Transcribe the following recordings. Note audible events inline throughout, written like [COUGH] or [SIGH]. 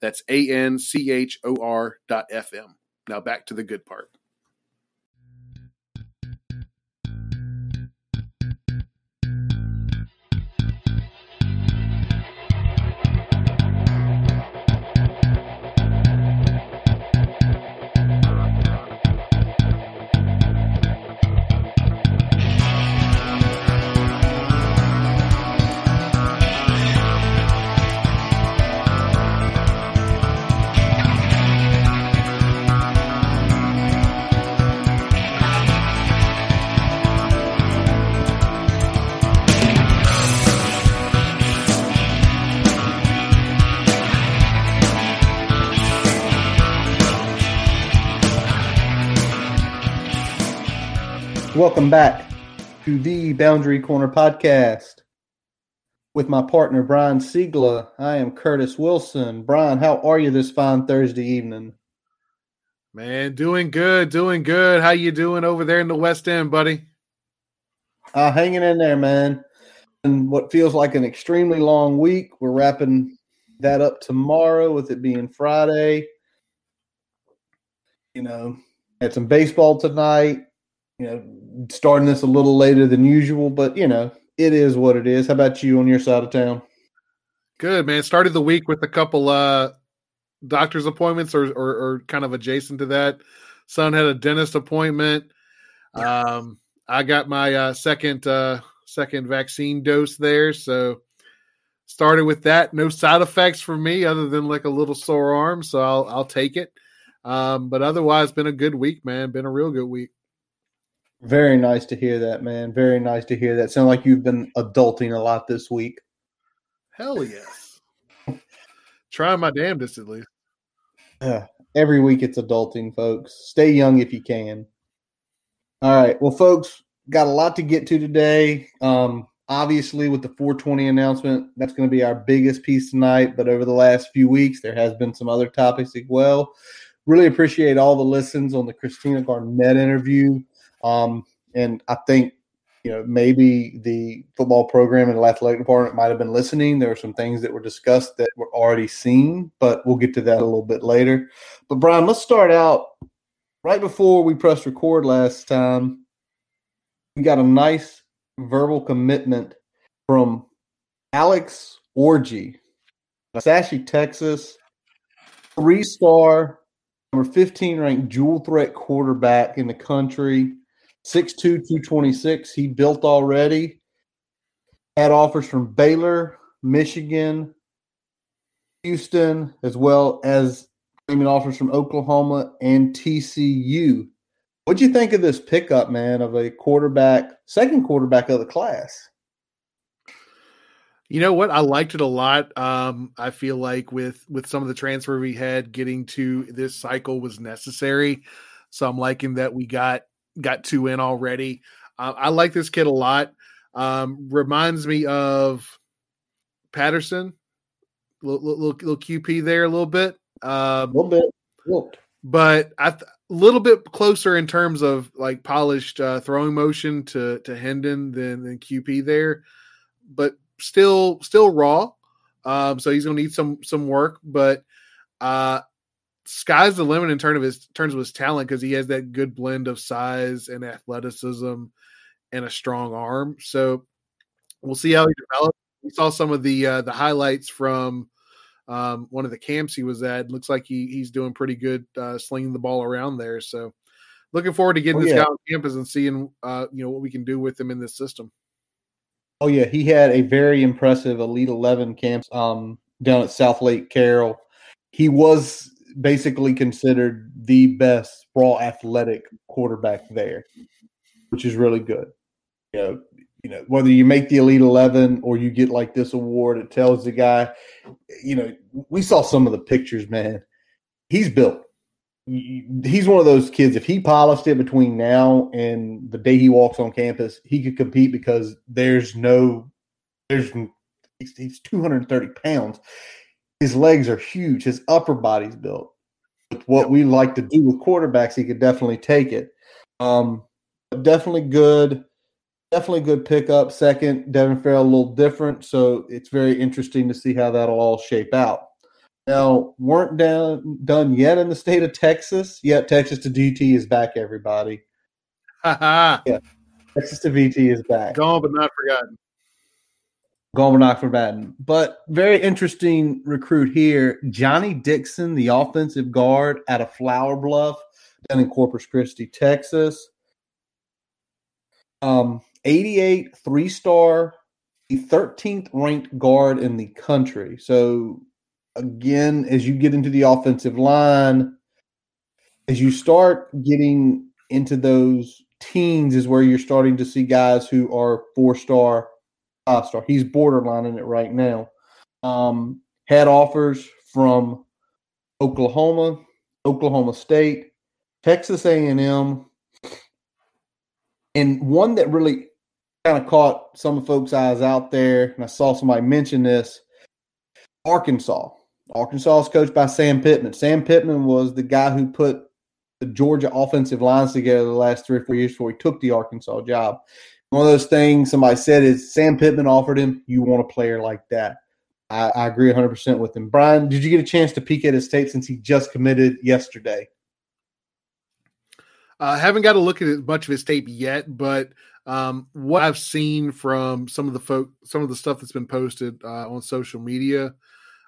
That's A N C H O R dot FM. Now back to the good part. Welcome back to the Boundary Corner podcast with my partner Brian Siegler. I am Curtis Wilson. Brian, how are you this fine Thursday evening? Man, doing good, doing good. How you doing over there in the West End, buddy? Uh, hanging in there, man. And what feels like an extremely long week. We're wrapping that up tomorrow with it being Friday. You know, had some baseball tonight you know, starting this a little later than usual, but you know, it is what it is. How about you on your side of town? Good man. Started the week with a couple uh doctor's appointments or, or, or kind of adjacent to that. Son had a dentist appointment. Um I got my uh second uh second vaccine dose there, so started with that. No side effects for me other than like a little sore arm, so I'll I'll take it. Um but otherwise been a good week, man. Been a real good week. Very nice to hear that, man. Very nice to hear that. Sound like you've been adulting a lot this week. Hell yes. Trying my damnedest at least. Uh, every week it's adulting, folks. Stay young if you can. All right. Well, folks, got a lot to get to today. Um, obviously, with the 420 announcement, that's going to be our biggest piece tonight. But over the last few weeks, there has been some other topics as well. Really appreciate all the listens on the Christina Garnett interview. Um, and I think you know maybe the football program and the athletic department might have been listening. There were some things that were discussed that were already seen, but we'll get to that a little bit later. But Brian, let's start out right before we pressed record last time. We got a nice verbal commitment from Alex Orji, Sachse, Texas, three star, number 15 ranked dual threat quarterback in the country. 6'2, 226. He built already. Had offers from Baylor, Michigan, Houston, as well as even offers from Oklahoma and TCU. What'd you think of this pickup, man, of a quarterback, second quarterback of the class? You know what? I liked it a lot. Um, I feel like with with some of the transfer we had, getting to this cycle was necessary. So I'm liking that we got got two in already. Uh, I like this kid a lot. Um, reminds me of Patterson, little, little, little QP there a little bit. Um, a little bit. Little. But a th- little bit closer in terms of like polished uh, throwing motion to to Hendon than, than QP there, but still still raw. Um, so he's going to need some some work, but uh, sky's the limit in terms of his terms of his talent because he has that good blend of size and athleticism and a strong arm. So we'll see how he develops. We saw some of the uh, the highlights from um, one of the camps he was at. Looks like he he's doing pretty good uh, slinging the ball around there. So looking forward to getting oh, this yeah. guy on campus and seeing uh, you know what we can do with him in this system. Oh yeah, he had a very impressive Elite Eleven camps um, down at Southlake Carroll. He was basically considered the best raw athletic quarterback there, which is really good. You know, you know, whether you make the Elite 11 or you get like this award, it tells the guy, you know, we saw some of the pictures, man. He's built. He's one of those kids. If he polished it between now and the day he walks on campus, he could compete because there's no, there's, he's, he's 230 pounds. His legs are huge. His upper body's built. With what we like to do with quarterbacks, he could definitely take it. Um, definitely good definitely good pickup. Second, Devin Farrell a little different, so it's very interesting to see how that'll all shape out. Now, weren't down done yet in the state of Texas. Yet Texas to VT is back. Everybody, Ha ha. yeah, Texas to VT is back. Gone but not forgotten. Gone but not forgotten. But very interesting recruit here, Johnny Dixon, the offensive guard out of Flour Bluff, down in Corpus Christi, Texas. Um, 88 three star, the 13th ranked guard in the country. So, again, as you get into the offensive line, as you start getting into those teens, is where you're starting to see guys who are four star, five star. He's borderline in it right now. Um, had offers from Oklahoma, Oklahoma State, Texas A&M, and one that really kind of caught some folks' eyes out there, and I saw somebody mention this. Arkansas. Arkansas is coached by Sam Pittman. Sam Pittman was the guy who put the Georgia offensive lines together the last three or four years before he took the Arkansas job. One of those things somebody said is Sam Pittman offered him, you want a player like that. I, I agree 100% with him. Brian, did you get a chance to peek at his tape since he just committed yesterday? I uh, haven't got to look at much of his tape yet, but um, what I've seen from some of the folk, some of the stuff that's been posted uh, on social media,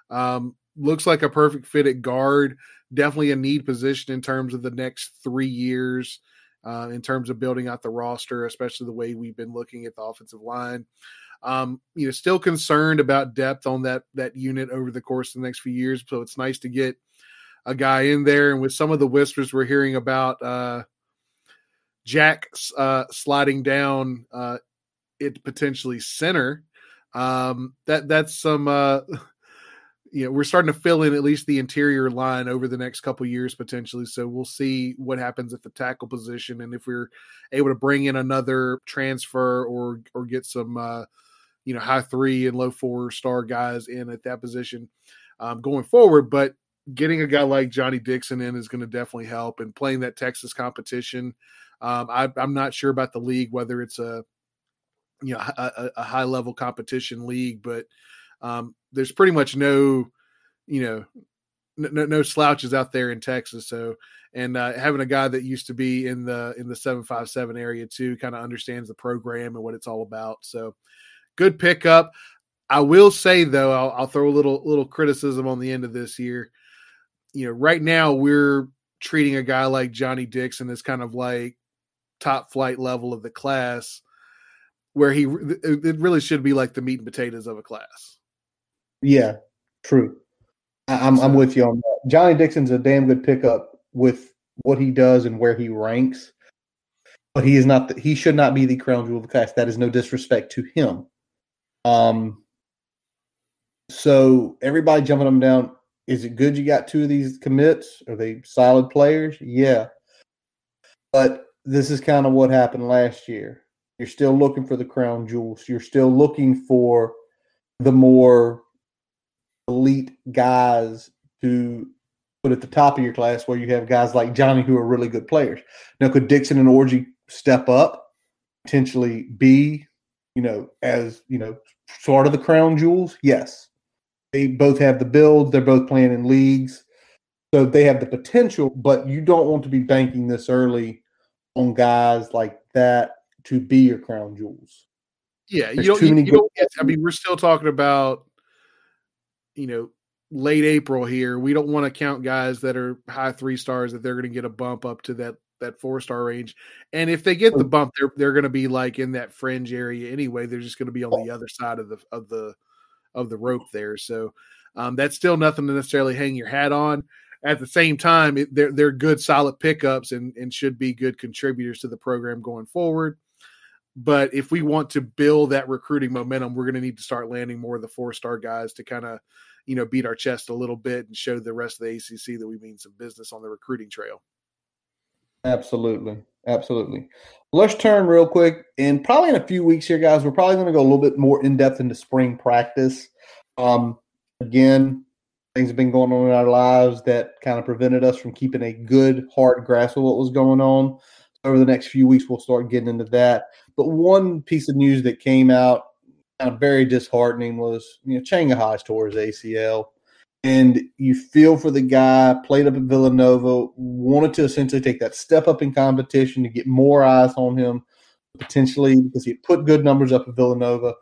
um, looks like a perfect fit at guard. Definitely a need position in terms of the next three years, uh, in terms of building out the roster, especially the way we've been looking at the offensive line. Um, you know, still concerned about depth on that that unit over the course of the next few years. So it's nice to get a guy in there. And with some of the whispers we're hearing about uh, Jack uh, sliding down uh, it potentially center. Um, that that's some uh, you know we're starting to fill in at least the interior line over the next couple years potentially. So we'll see what happens at the tackle position and if we're able to bring in another transfer or or get some uh, you know high three and low four star guys in at that position um, going forward. But getting a guy like Johnny Dixon in is going to definitely help and playing that Texas competition. Um, I, am not sure about the league whether it's a you know a, a high level competition league, but um, there's pretty much no you know no, no, slouches out there in Texas. So and uh, having a guy that used to be in the in the seven five seven area too kind of understands the program and what it's all about. So good pickup. I will say though, I'll, I'll throw a little little criticism on the end of this year. You know, right now we're treating a guy like Johnny Dixon as kind of like top flight level of the class where he it really should be like the meat and potatoes of a class. Yeah, true. I'm so, I'm with you on that. Johnny Dixon's a damn good pickup with what he does and where he ranks, but he is not. The, he should not be the crown jewel of the class. That is no disrespect to him. Um. So everybody jumping them down. Is it good you got two of these commits? Are they solid players? Yeah. But this is kind of what happened last year. You're still looking for the crown jewels. You're still looking for the more elite guys to put at the top of your class where you have guys like Johnny who are really good players. Now, could Dixon and Orji step up, potentially be, you know, as, you know, sort of the crown jewels? Yes. They both have the build. They're both playing in leagues. So they have the potential, but you don't want to be banking this early on guys like that to be your crown jewels. Yeah, There's you don't. You, you don't I mean, we're still talking about you know late April here. We don't want to count guys that are high three stars that they're going to get a bump up to that that four star range. And if they get the bump, they're they're going to be like in that fringe area anyway. They're just going to be on the other side of the of the of the rope there. So um, that's still nothing to necessarily hang your hat on at the same time, it, they're they're good, solid pickups and and should be good contributors to the program going forward. But if we want to build that recruiting momentum, we're going to need to start landing more of the four star guys to kind of, you know, beat our chest a little bit and show the rest of the ACC that we mean some business on the recruiting trail. Absolutely. Absolutely. Let's turn real quick. And probably in a few weeks here, guys, we're probably going to go a little bit more in depth into spring practice. Um, again, things have been going on in our lives that kind of prevented us from keeping a good, hard grasp of what was going on. Over the next few weeks, we'll start getting into that. But one piece of news that came out kind of very disheartening was, you know, Hodge tore his ACL and you feel for the guy, played up at Villanova, wanted to essentially take that step up in competition to get more eyes on him, potentially because he put good numbers up at Villanova.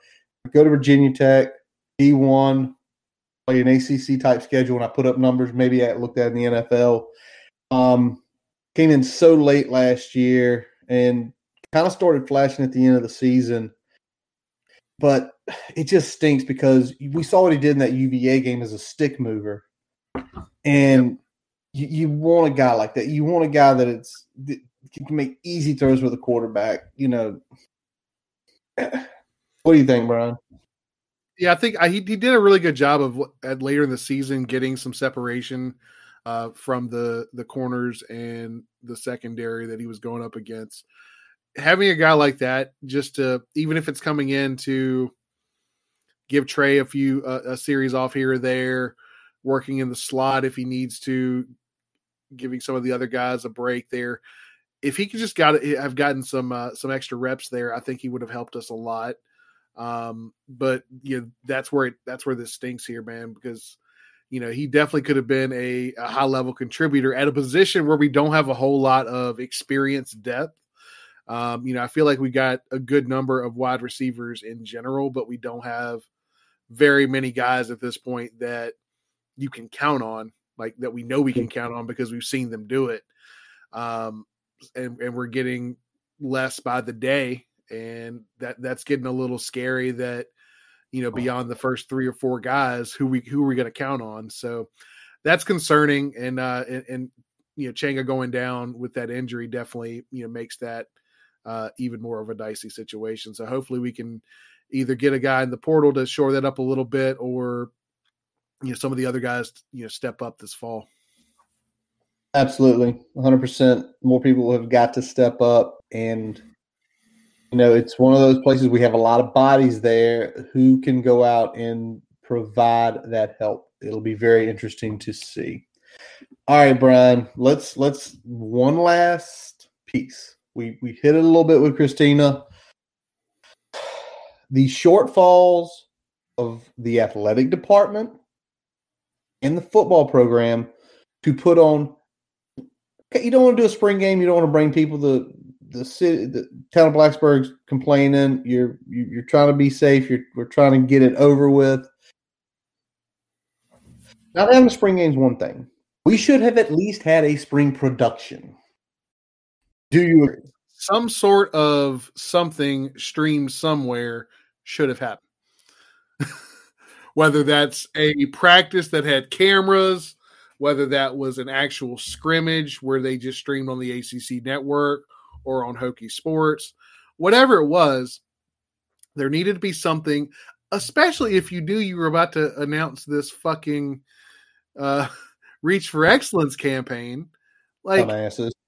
Go to Virginia Tech, he won, play an ACC type schedule, and I put up numbers maybe I looked at in the NFL. Um, came in so late last year and kind of started flashing at the end of the season but it just stinks because we saw what he did in that UVA game as a stick mover, and you, you, want a guy like that. You want a guy that it's that can make easy throws with a quarterback. You know, what do you think, Brian? Yeah, I think I, he he did a really good job of at later in the season getting some separation uh, from the the corners and the secondary that he was going up against having a guy like that, just to even if it's coming in to give Trey a few uh, a series off here or there, working in the slot if he needs to, giving some of the other guys a break there. If he could just got have gotten some uh, some extra reps there, I think he would have helped us a lot. Um, but you know, that's where it that's where this stinks here, man, because you know he definitely could have been a, a high level contributor at a position where we don't have a whole lot of experience depth um, you know, I feel like we got a good number of wide receivers in general, but we don't have very many guys at this point that you can count on, like that we know we can count on because we've seen them do it. Um, and, and we're getting less by the day, and that that's getting a little scary. That you know, beyond the first three or four guys, who we who are we going to count on? So that's concerning, and uh, and, and you know, Changa going down with that injury definitely you know makes that uh, even more of a dicey situation. So hopefully we can either get a guy in the portal to shore that up a little bit, or you know some of the other guys you know step up this fall. Absolutely, 100%. More people have got to step up, and you know it's one of those places we have a lot of bodies there who can go out and provide that help. It'll be very interesting to see. All right, Brian. Let's let's one last piece we we hit it a little bit with Christina. The shortfalls of the athletic department and the football program to put on. You don't want to do a spring game. You don't want to bring people to the city, the town of Blacksburg's complaining. You're you're trying to be safe. You're we're trying to get it over with. Not having a spring game is one thing. We should have at least had a spring production. Do you agree? Some sort of something streamed somewhere should have happened. [LAUGHS] whether that's a practice that had cameras, whether that was an actual scrimmage where they just streamed on the ACC network or on Hokie Sports, whatever it was, there needed to be something, especially if you knew you were about to announce this fucking uh, [LAUGHS] Reach for Excellence campaign. Like,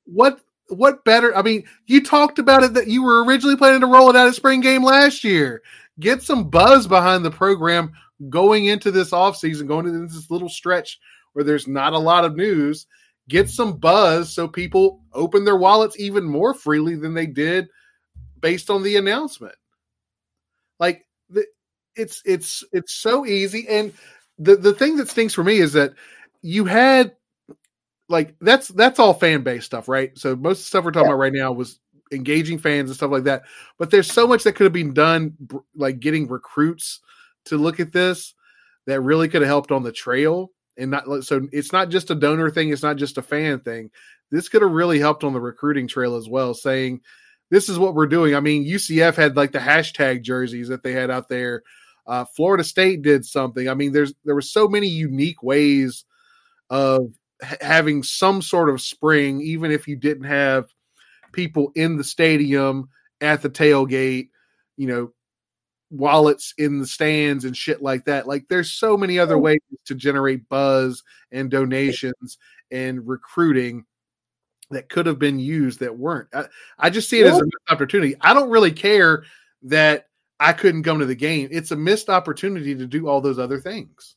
what what better? I mean, you talked about it that you were originally planning to roll it out at spring game last year. Get some buzz behind the program going into this offseason, going into this little stretch where there's not a lot of news. Get some buzz so people open their wallets even more freely than they did based on the announcement. Like the, it's it's it's so easy and the the thing that stinks for me is that you had like that's that's all fan base stuff, right? So most of the stuff we're talking yeah. about right now was engaging fans and stuff like that. But there's so much that could have been done, like getting recruits to look at this that really could have helped on the trail. And not so it's not just a donor thing, it's not just a fan thing. This could have really helped on the recruiting trail as well, saying this is what we're doing. I mean, UCF had like the hashtag jerseys that they had out there. Uh, Florida State did something. I mean, there's there were so many unique ways of having some sort of spring, even if you didn't have people in the stadium at the tailgate, you know, wallets in the stands and shit like that. Like there's so many other oh. ways to generate buzz and donations and recruiting that could have been used that weren't. I, I just see it as a missed opportunity. I don't really care that I couldn't come to the game. It's a missed opportunity to do all those other things.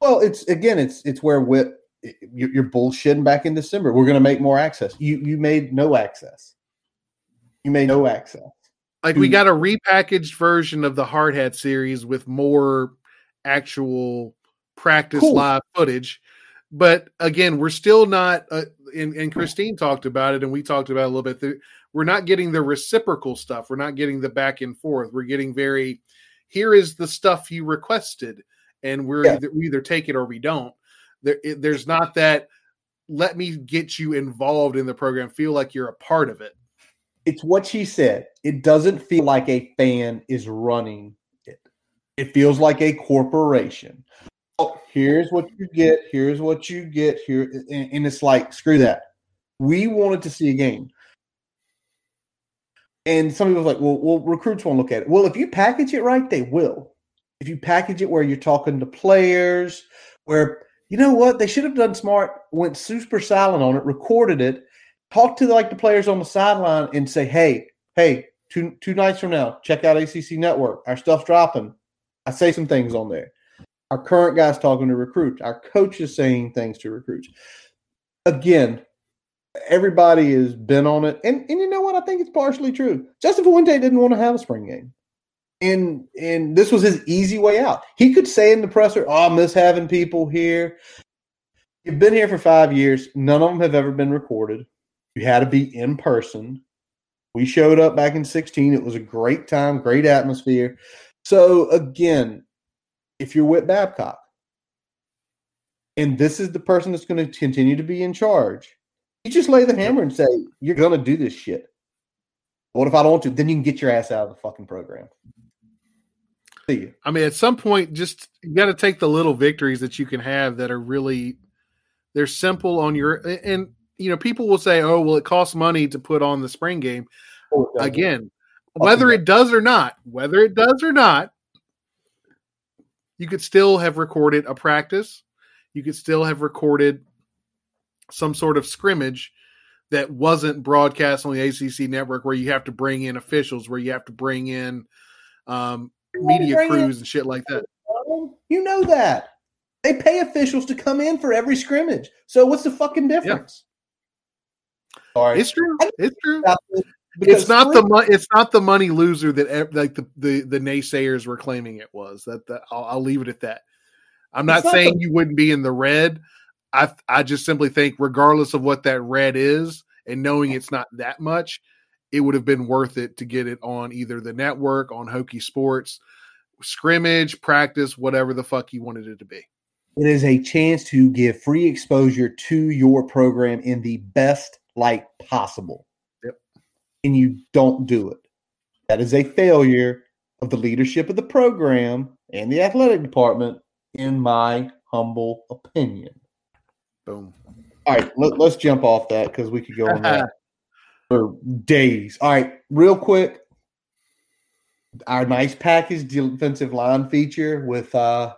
Well, it's again, it's it's where Whit you're bullshitting back in December. We're going to make more access. You you made no access. You made no access. Like we got a repackaged version of the Hard Hat series with more actual practice cool. live footage. But again, we're still not. Uh, and, and Christine talked about it, and we talked about it a little bit. We're not getting the reciprocal stuff. We're not getting the back and forth. We're getting very. Here is the stuff you requested, and we're yeah. either, we either take it or we don't. There, it, there's not that. Let me get you involved in the program. Feel like you're a part of it. It's what she said. It doesn't feel like a fan is running it. It feels like a corporation. Oh, here's what you get. Here's what you get here, and, and it's like screw that. We wanted to see a game. And some people like, well, well, recruits won't look at it. Well, if you package it right, they will. If you package it where you're talking to players, where you know what? They should have done smart, went super silent on it, recorded it, talked to the, like the players on the sideline and say, hey, hey, two two nights from now, check out ACC Network. Our stuff's dropping. I say some things on there. Our current guys talking to recruits. Our coaches saying things to recruits. Again, everybody has been on it. And, and you know what? I think it's partially true. Justin Fuente didn't want to have a spring game. And and this was his easy way out. He could say in the presser, "Oh, I miss having people here." You've been here for five years. None of them have ever been recorded. You had to be in person. We showed up back in 16. It was a great time, great atmosphere. So again, if you're with Babcock, and this is the person that's going to continue to be in charge, you just lay the hammer and say, You're going to do this shit. What if I don't want to? Then you can get your ass out of the fucking program. See you. I mean, at some point, just you got to take the little victories that you can have that are really they're simple on your and you know people will say, "Oh, well, it costs money to put on the spring game." Oh, Again, whether it does or not, whether it does or not, you could still have recorded a practice. You could still have recorded some sort of scrimmage that wasn't broadcast on the ACC network, where you have to bring in officials, where you have to bring in um, media crews and shit like that. You know that they pay officials to come in for every scrimmage. So what's the fucking difference? Yeah. It's true. It's true. it's not the mo- it's not the money loser that like the, the the naysayers were claiming it was. That, that I'll, I'll leave it at that. I'm not, not saying the- you wouldn't be in the red. I I just simply think, regardless of what that red is, and knowing it's not that much, it would have been worth it to get it on either the network, on Hokie Sports, scrimmage, practice, whatever the fuck you wanted it to be. It is a chance to give free exposure to your program in the best light possible. Yep. And you don't do it. That is a failure of the leadership of the program and the athletic department, in my humble opinion. Boom. All right, let, us jump off that because we could go on that. [LAUGHS] for days. All right, real quick. Our nice package defensive line feature with uh,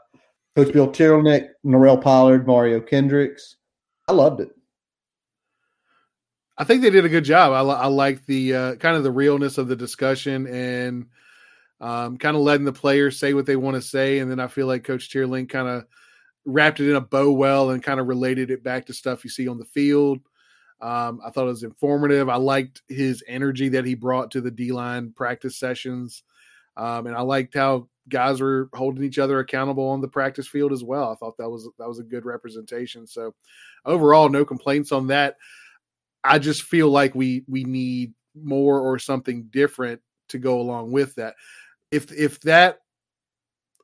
Coach Bill Teerlinck, Norell Pollard, Mario Kendricks. I loved it. I think they did a good job. I, I like the uh, kind of the realness of the discussion and um, kind of letting the players say what they want to say. And then I feel like Coach Teerlinck kind of wrapped it in a bow well and kind of related it back to stuff you see on the field. Um, I thought it was informative. I liked his energy that he brought to the D line practice sessions. Um, and I liked how guys were holding each other accountable on the practice field as well. I thought that was that was a good representation. So overall, no complaints on that. I just feel like we we need more or something different to go along with that. If if that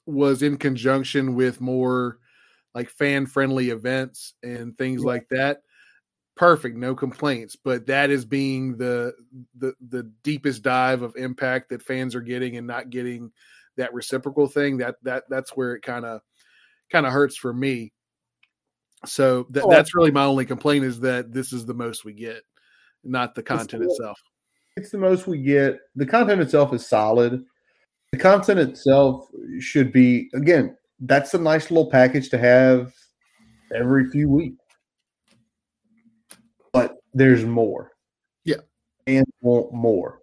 was in conjunction with more like fan friendly events and things yeah. like that, perfect, no complaints. But that is being the the the deepest dive of impact that fans are getting and not getting that reciprocal thing. That that that's where it kind of kind of hurts for me. So th- that's really my only complaint is that this is the most we get, not the content itself. It's the most we get. The content itself is solid. The content itself should be again. That's a nice little package to have every few weeks. But there's more. Yeah. And want more.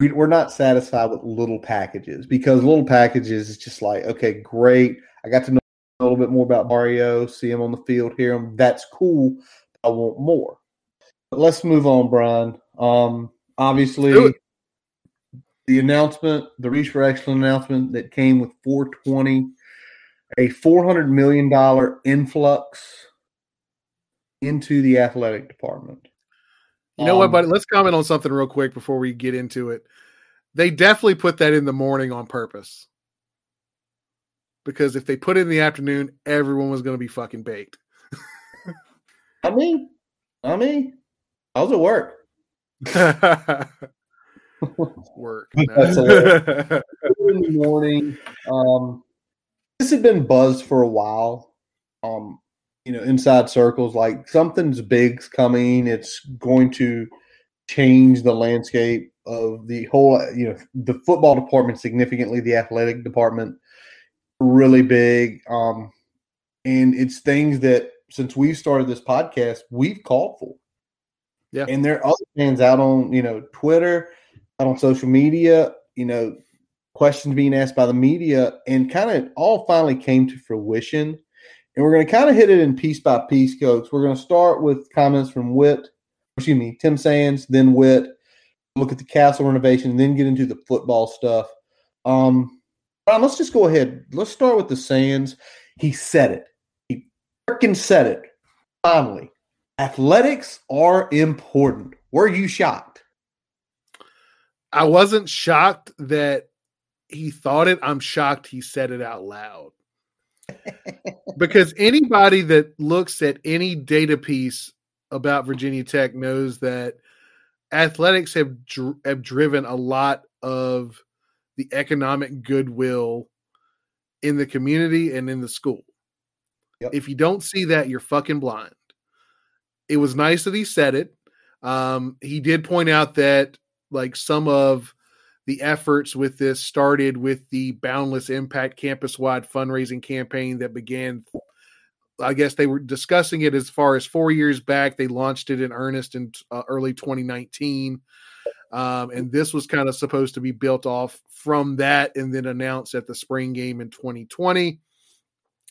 We, we're not satisfied with little packages because little packages is just like, okay, great. I got to know a little bit more about Mario, see him on the field, hear him. That's cool. I want more. But let's move on, Brian. Um, obviously, the announcement, the Reach for Excellence announcement that came with 420, a $400 million influx into the athletic department. You know um, what, buddy? Let's comment on something real quick before we get into it. They definitely put that in the morning on purpose. Because if they put it in the afternoon, everyone was going to be fucking baked. [LAUGHS] I mean, I mean, how's [LAUGHS] it work? work. in the morning. Um, this had been buzzed for a while. Um, you know, inside circles, like something's big's coming. It's going to change the landscape of the whole, you know, the football department significantly, the athletic department really big. Um, and it's things that since we've started this podcast, we've called for. Yeah. And there are other fans out on, you know, Twitter, out on social media, you know, questions being asked by the media, and kind of all finally came to fruition and we're going to kind of hit it in piece by piece, folks. We're going to start with comments from Whit, excuse me, Tim Sands, then Whit, look at the Cassell renovation, and then get into the football stuff. Um, let's just go ahead. Let's start with the Sands. He said it. He freaking said it. Finally, athletics are important. Were you shocked? I wasn't shocked that he thought it. I'm shocked he said it out loud [LAUGHS] because anybody that looks at any data piece about Virginia Tech knows that athletics have dr- have driven a lot of the economic goodwill in the community and in the school. Yep. If you don't see that, you're fucking blind. It was nice that he said it. Um, he did point out that like some of the efforts with this started with the Boundless Impact campus wide fundraising campaign that began. I guess they were discussing it as far as four years back. They launched it in earnest in uh, early 2019. Um, and this was kind of supposed to be built off from that and then announced at the spring game in 2020.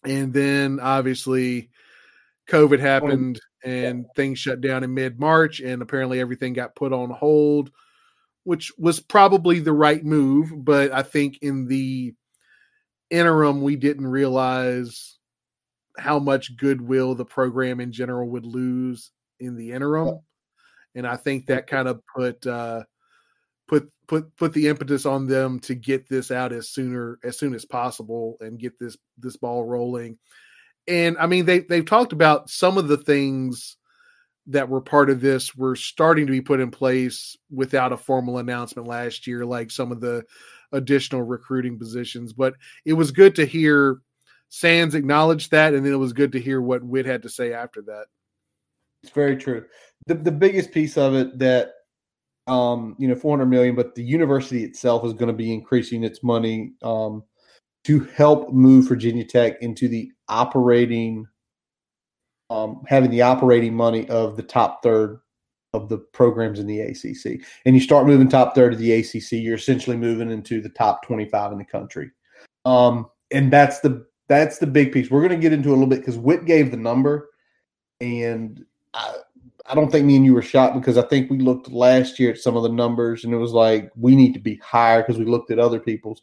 And then obviously COVID happened and things shut down in mid March, and apparently everything got put on hold which was probably the right move, but I think in the interim we didn't realize how much goodwill the program in general would lose in the interim. And I think that kind of put uh put put put the impetus on them to get this out as sooner as soon as possible and get this this ball rolling. And I mean they they've talked about some of the things that were part of this were starting to be put in place without a formal announcement last year, like some of the additional recruiting positions. But it was good to hear Sands acknowledge that, and then it was good to hear what Whit had to say after that. It's very true. The the biggest piece of it that um, you know, 400 million, but the university itself is going to be increasing its money um, to help move Virginia Tech into the operating um, having the operating money of the top third of the programs in the ACC. And you start moving top third of the ACC, you're essentially moving into the top 25 in the country. Um, and that's the that's the big piece. We're going to get into a little bit because Whit gave the number, and I, I don't think me and you were shocked because I think we looked last year at some of the numbers and it was like we need to be higher because we looked at other people's.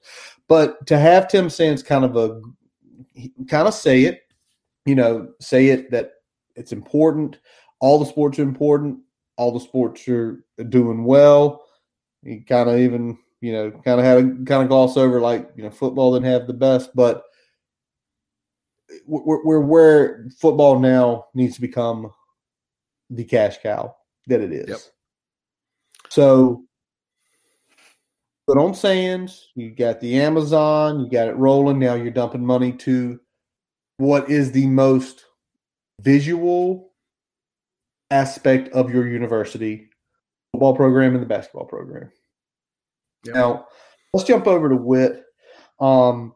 But to have Tim Sands kind of a kind of say it, you know, say it that it's important. All the sports are important. All the sports are doing well. He kind of even, you know, kind of had a kind of gloss over like, you know, football didn't have the best, but we're, we're where football now needs to become the cash cow that it is. Yep. So put on Sands, you got the Amazon, you got it rolling. Now you're dumping money to what is the most visual aspect of your university football program and the basketball program. Yep. Now, let's jump over to Whit. Um,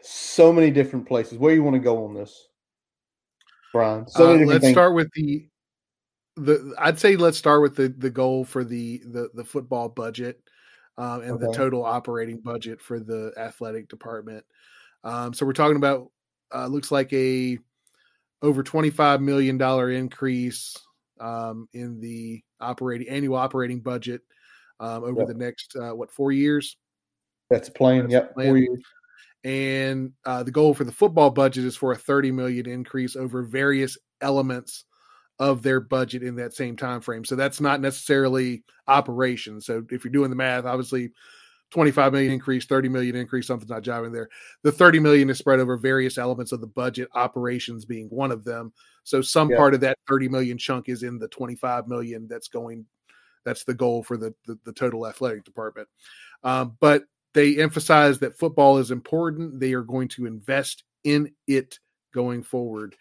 so many different places. Where you want to go on this, Brian? So uh, let's things. start with the the. I'd say let's start with the the goal for the the the football budget um, and okay. the total operating budget for the athletic department. Um, so we're talking about uh, looks like a over twenty five million dollar increase um, in the operating annual operating budget um, over yep. the next uh, what four years. That's a plan. That's yep, plan. four years. And uh, the goal for the football budget is for a thirty million increase over various elements of their budget in that same time frame. So that's not necessarily operations. So if you're doing the math, obviously 25 million increase, 30 million increase, something's not jiving there. The 30 million is spread over various elements of the budget, operations being one of them. So some yeah. part of that 30 million chunk is in the 25 million that's going that's the goal for the the, the total athletic department. Um, but they emphasize that football is important. They are going to invest in it going forward.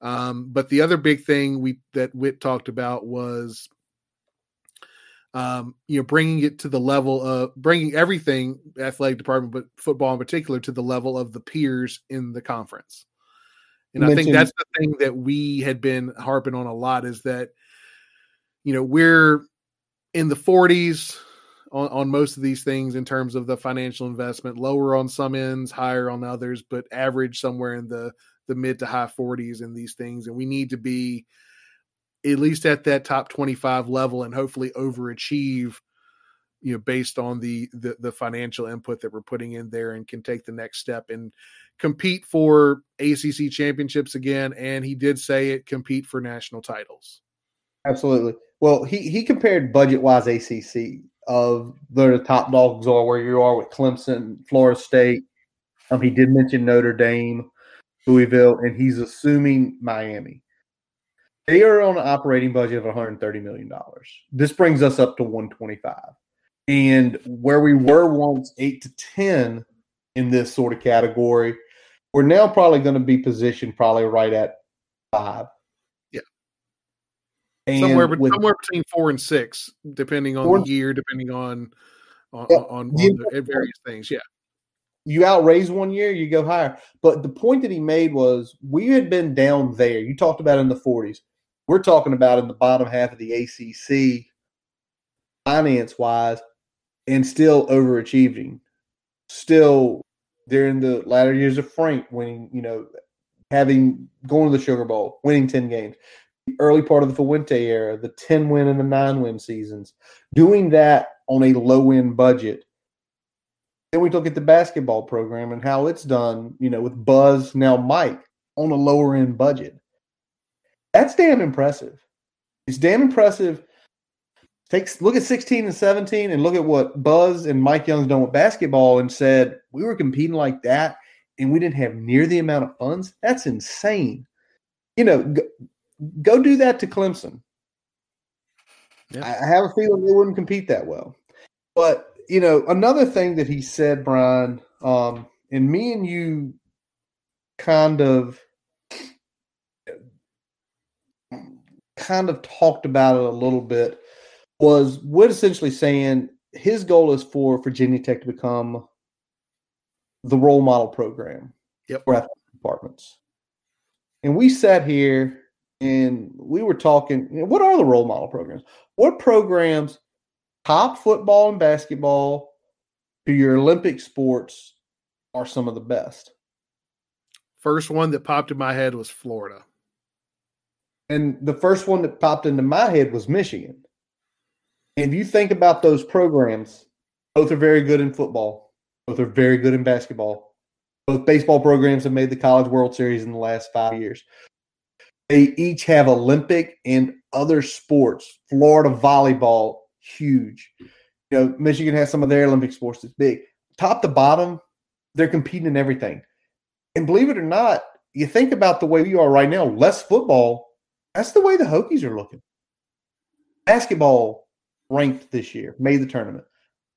Um, but the other big thing we that Whit talked about was, um, you know, bringing it to the level of bringing everything athletic department, but football in particular, to the level of the peers in the conference. And I think that's the thing that we had been harping on a lot is that, you know, we're in the 40s on, on most of these things in terms of the financial investment, lower on some ends, higher on others, but average somewhere in the the mid to high 40s in these things. And we need to be at least at that top 25 level and hopefully overachieve you know based on the, the the financial input that we're putting in there and can take the next step and compete for ACC championships again. And he did say it compete for national titles. Absolutely. Well he he compared budget wise ACC of the top dogs are where you are with Clemson Florida State um he did mention Notre Dame Louisville, and he's assuming Miami. They are on an operating budget of 130 million dollars. This brings us up to 125, and where we were once eight to ten in this sort of category, we're now probably going to be positioned probably right at five. And somewhere with, somewhere between four and six, depending on the year, depending on on, yeah, on, on the various things. Yeah, you outraise one year, you go higher. But the point that he made was we had been down there. You talked about in the 40s. We're talking about in the bottom half of the ACC, finance wise, and still overachieving. Still during the latter years of Frank winning, you know, having going to the Sugar Bowl, winning 10 games. Early part of the Fuente era, the 10 win and the 9 win seasons, doing that on a low end budget then we look at the basketball program and how it's done, you know, with Buzz, now Mike, on a lower end budget. That's damn impressive. It's damn impressive. Takes look at 16 and 17 and look at what Buzz and Mike Young's done with basketball and said, we were competing like that and we didn't have near the amount of funds. That's insane. You know, go, do that to Clemson. Yeah. I have a feeling they wouldn't compete that well. But you know, another thing that he said, Brian, um, and me and you kind of kind of talked about it a little bit was what essentially saying his goal is for Virginia Tech to become the role model program yep. for athletic departments. And we sat here and we were talking, you know, what are the role model programs? What programs top football and basketball to your Olympic sports are some of the best. First one that popped in my head was Florida. And the first one that popped into my head was Michigan. And if you think about those programs, both are very good in football, both are very good in basketball. Both baseball programs have made the College World Series in the last five years. They each have Olympic and other sports. Florida volleyball huge. You know, Michigan has some of their Olympic sports that's big. Top to bottom, they're competing in everything. And believe it or not, you think about the way we are right now, less football, that's the way the Hokies are looking. Basketball ranked this year, made the tournament.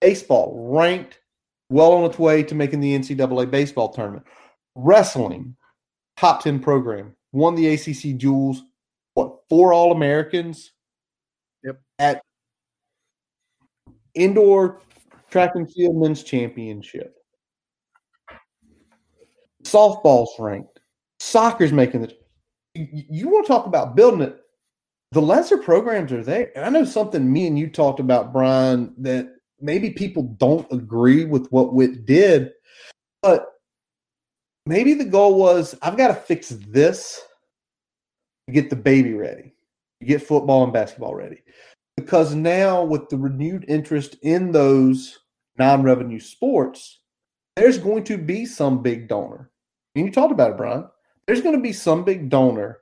Baseball ranked well on its way to making the NCAA baseball tournament. Wrestling, top 10 program, won the ACC duals. What, four All Americans, Yep. At indoor track and field men's championship, softball's ranked, soccer's making the. You, want to talk about building it? The lesser programs are there. And I know something me and you talked about, Brian, that maybe people don't agree with what Whit did, but maybe the goal was I've got to fix this to get the baby ready, to get football and basketball ready. Because now, with the renewed interest in those non revenue sports, there's going to be some big donor. And you talked about it, Brian. There's going to be some big donor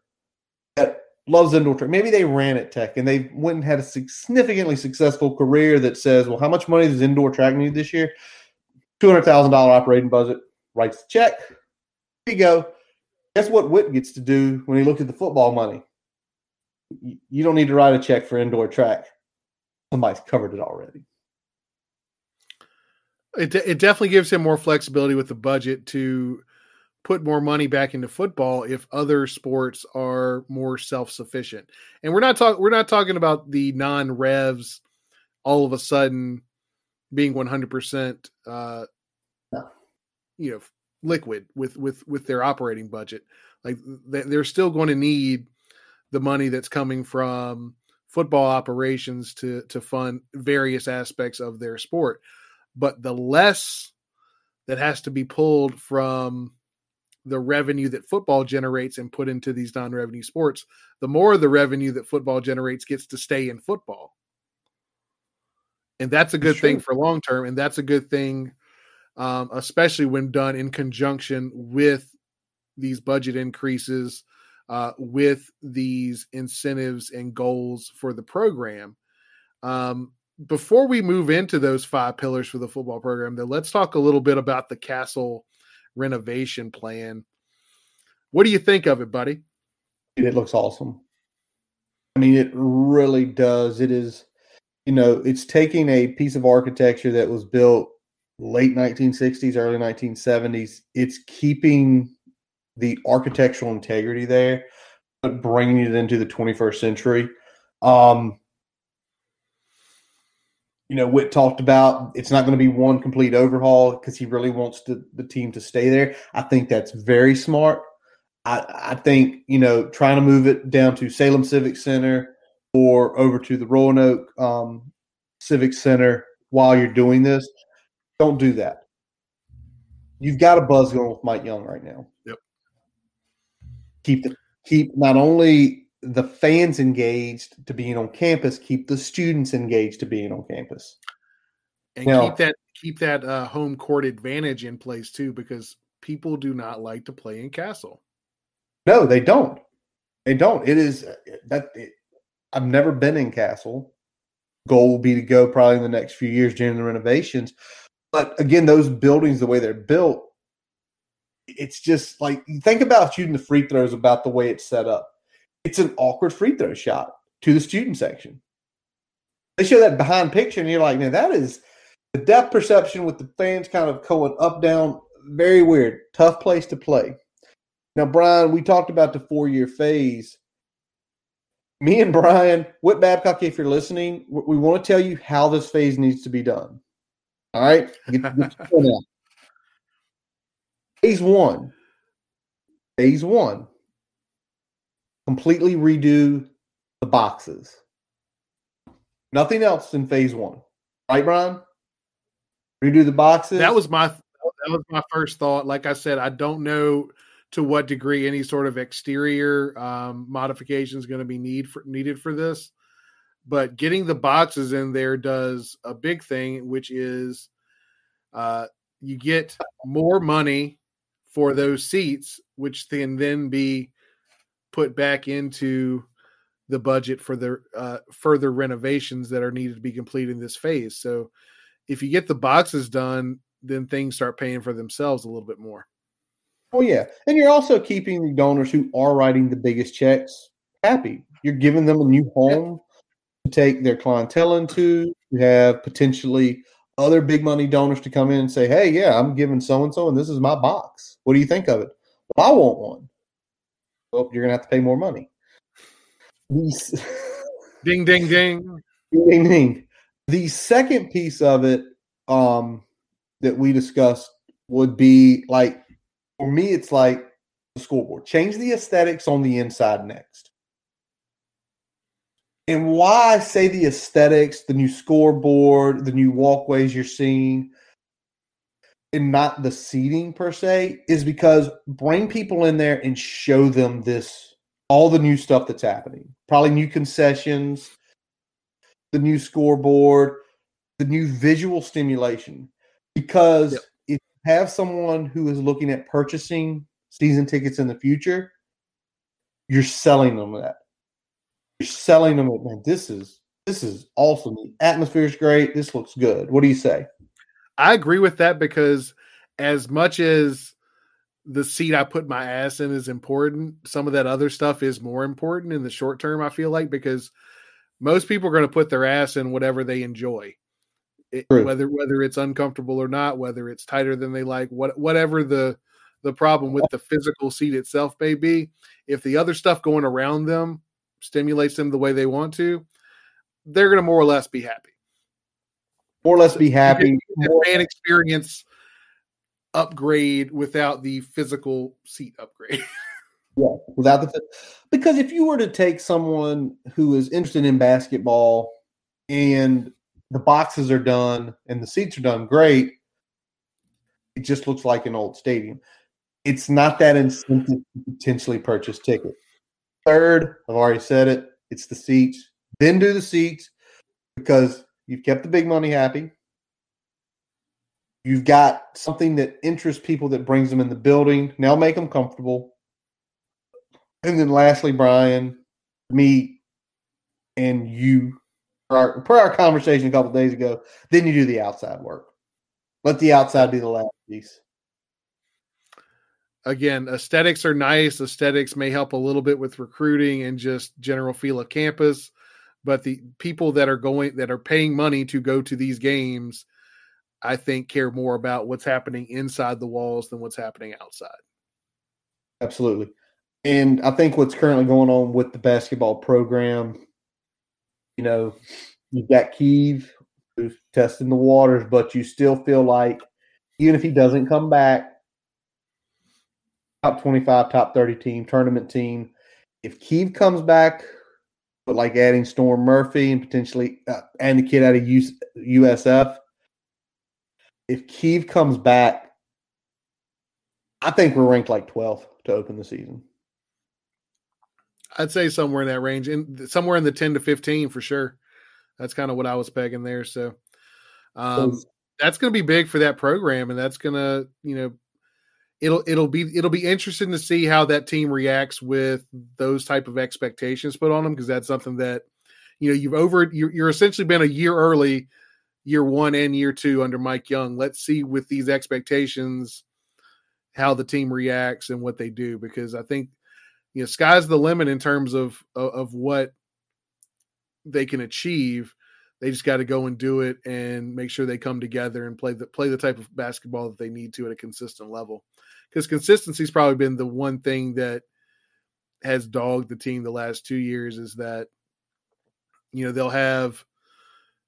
that loves indoor track. Maybe they ran at Tech and they went and had a significantly successful career that says, well, how much money does indoor track need this year? $200,000 operating budget, writes the check. You go. Guess what Whit gets to do when he looked at the football money? You don't need to write a check for indoor track. Somebody's covered it already. It, it definitely gives him more flexibility with the budget to put more money back into football if other sports are more self-sufficient. And we're not talking we're not talking about the non-revs all of a sudden being 100% uh you know liquid with with with their operating budget. Like they're still going to need the money that's coming from football operations to to fund various aspects of their sport. But the less that has to be pulled from the revenue that football generates and put into these non-revenue sports, the more the revenue that football generates gets to stay in football. And that's a good thing for long term. And that's a good thing, um, especially when done in conjunction with these budget increases, uh, with these incentives and goals for the program. Um, before we move into those five pillars for the football program, though, let's talk a little bit about the Cassell renovation plan. What do you think of it, buddy? It looks awesome. I mean, it really does. It is, you know, it's taking a piece of architecture that was built late 1960s, early 1970s. It's keeping the architectural integrity there, but bringing it into the 21st century. Um, you know, Whit talked about it's not going to be one complete overhaul because he really wants the team to stay there. I think that's very smart. I, I think, you know, trying to move it down to Salem Civic Center or over to the Roanoke um, Civic Center while you're doing this, don't do that. You've got a buzz going with Mike Young right now. Yep. Keep the keep not only the fans engaged to being on campus, keep the students engaged to being on campus, and now, keep that keep that uh, home court advantage in place too, because people do not like to play in Cassell. No, they don't. They don't. It is that it, I've never been in Cassell. Goal will be to go probably in the next few years during the renovations. But again, those buildings, the way they're built, it's just like think about shooting the free throws about the way it's set up it's an awkward free throw shot to the student section. They show that behind picture, and you're like, man, that is the depth perception with the fans kind of going up, down. Very weird. Tough place to play. Now, Brian, we talked about the four year phase. Me and Brian, Whit Babcock, if you're listening, we want to tell you how this phase needs to be done. All right? Get, get [LAUGHS] phase one. Phase one completely redo the boxes. Nothing else in phase one. Right, Brian? Redo the boxes. That was my that was my first thought. Like I said, I don't know to what degree any sort of exterior um, modification is going to be need for, needed for this. But getting the boxes in there does a big thing, which is uh, you get more money for those seats, which can then be put back into the budget for the uh, further renovations that are needed to be completed in this phase. So if you get the boxes done, then things start paying for themselves a little bit more. Oh yeah, and you're also keeping the donors who are writing the biggest checks happy. You're giving them a new home to take their clientele into. You have potentially other big money donors to come in and say, "Hey, yeah, I'm giving so and so, and this is my box. What do you think of it?" Well, I want one well, you're gonna have to pay more money. [LAUGHS] Ding, ding, ding. Ding, ding, ding. The second piece of it um, that we discussed would be like, for me, it's like the scoreboard. Change the aesthetics on the inside next. And why I say the aesthetics, the new scoreboard, the new walkways you're seeing, and not the seating per se, is because bring people in there and show them this, all the new stuff that's happening. Probably new concessions, the new scoreboard, the new visual stimulation. Because yep. if you have someone who is looking at purchasing season tickets in the future, you're selling them that. You're selling them man, this is this is awesome. The atmosphere is great. This looks good. What do you say? I agree with that because as much as the seat I put my ass in is important, some of that other stuff is more important in the short term, I feel like, because most people are going to put their ass in whatever they enjoy. It, whether whether it's uncomfortable or not, whether it's tighter than they like, what whatever the the problem with the physical seat itself may be, if the other stuff going around them stimulates them the way they want to, they're going to more or less be happy. More or less be happy. Fan experience upgrade without the physical seat upgrade. [LAUGHS] yeah, without the because if you were to take someone who is interested in basketball and the boxes are done and the seats are done great, it just looks like an old stadium. It's not that incentive to potentially purchase tickets. Third, I've already said it, it's the seats. Then do the seats because you've kept the big money happy. You've got something that interests people that brings them in the building. Now make them comfortable. And then lastly, Brian, me and you, per our, per our conversation a couple days ago, then you do the outside work. Let the outside be the last piece again, aesthetics are nice. Aesthetics may help a little bit with recruiting and just general feel of campus. But the people that are going that are paying money to go to these games, I think care more about what's happening inside the walls than what's happening outside. Absolutely. And I think what's currently going on with the basketball program, you know, you've got Keve who's testing the waters, but you still feel like even if he doesn't come back, top 25, top 30 team, tournament team. If Keve comes back, but like adding Storm Murphy and potentially uh, and the kid out of US, USF, if Keve comes back, I think we're ranked like 12th to open the season. I'd say somewhere in that range, in somewhere in the 10 to 15 for sure. That's kind of what I was pegging there. So, um, that's going to be big for that program, and that's going to, you know, it'll it'll be it'll be interesting to see how that team reacts with those type of expectations put on them because that's something that you know you've over you're, you're essentially been a year early year one and year two under mike young. Let's see with these expectations how the team reacts and what they do because i think you know sky's the limit in terms of of, of what they can achieve they just got to go and do it and make sure they come together and play the play the type of basketball that they need to at a consistent level. Because consistency's probably been the one thing that has dogged the team the last two years is that you know they'll have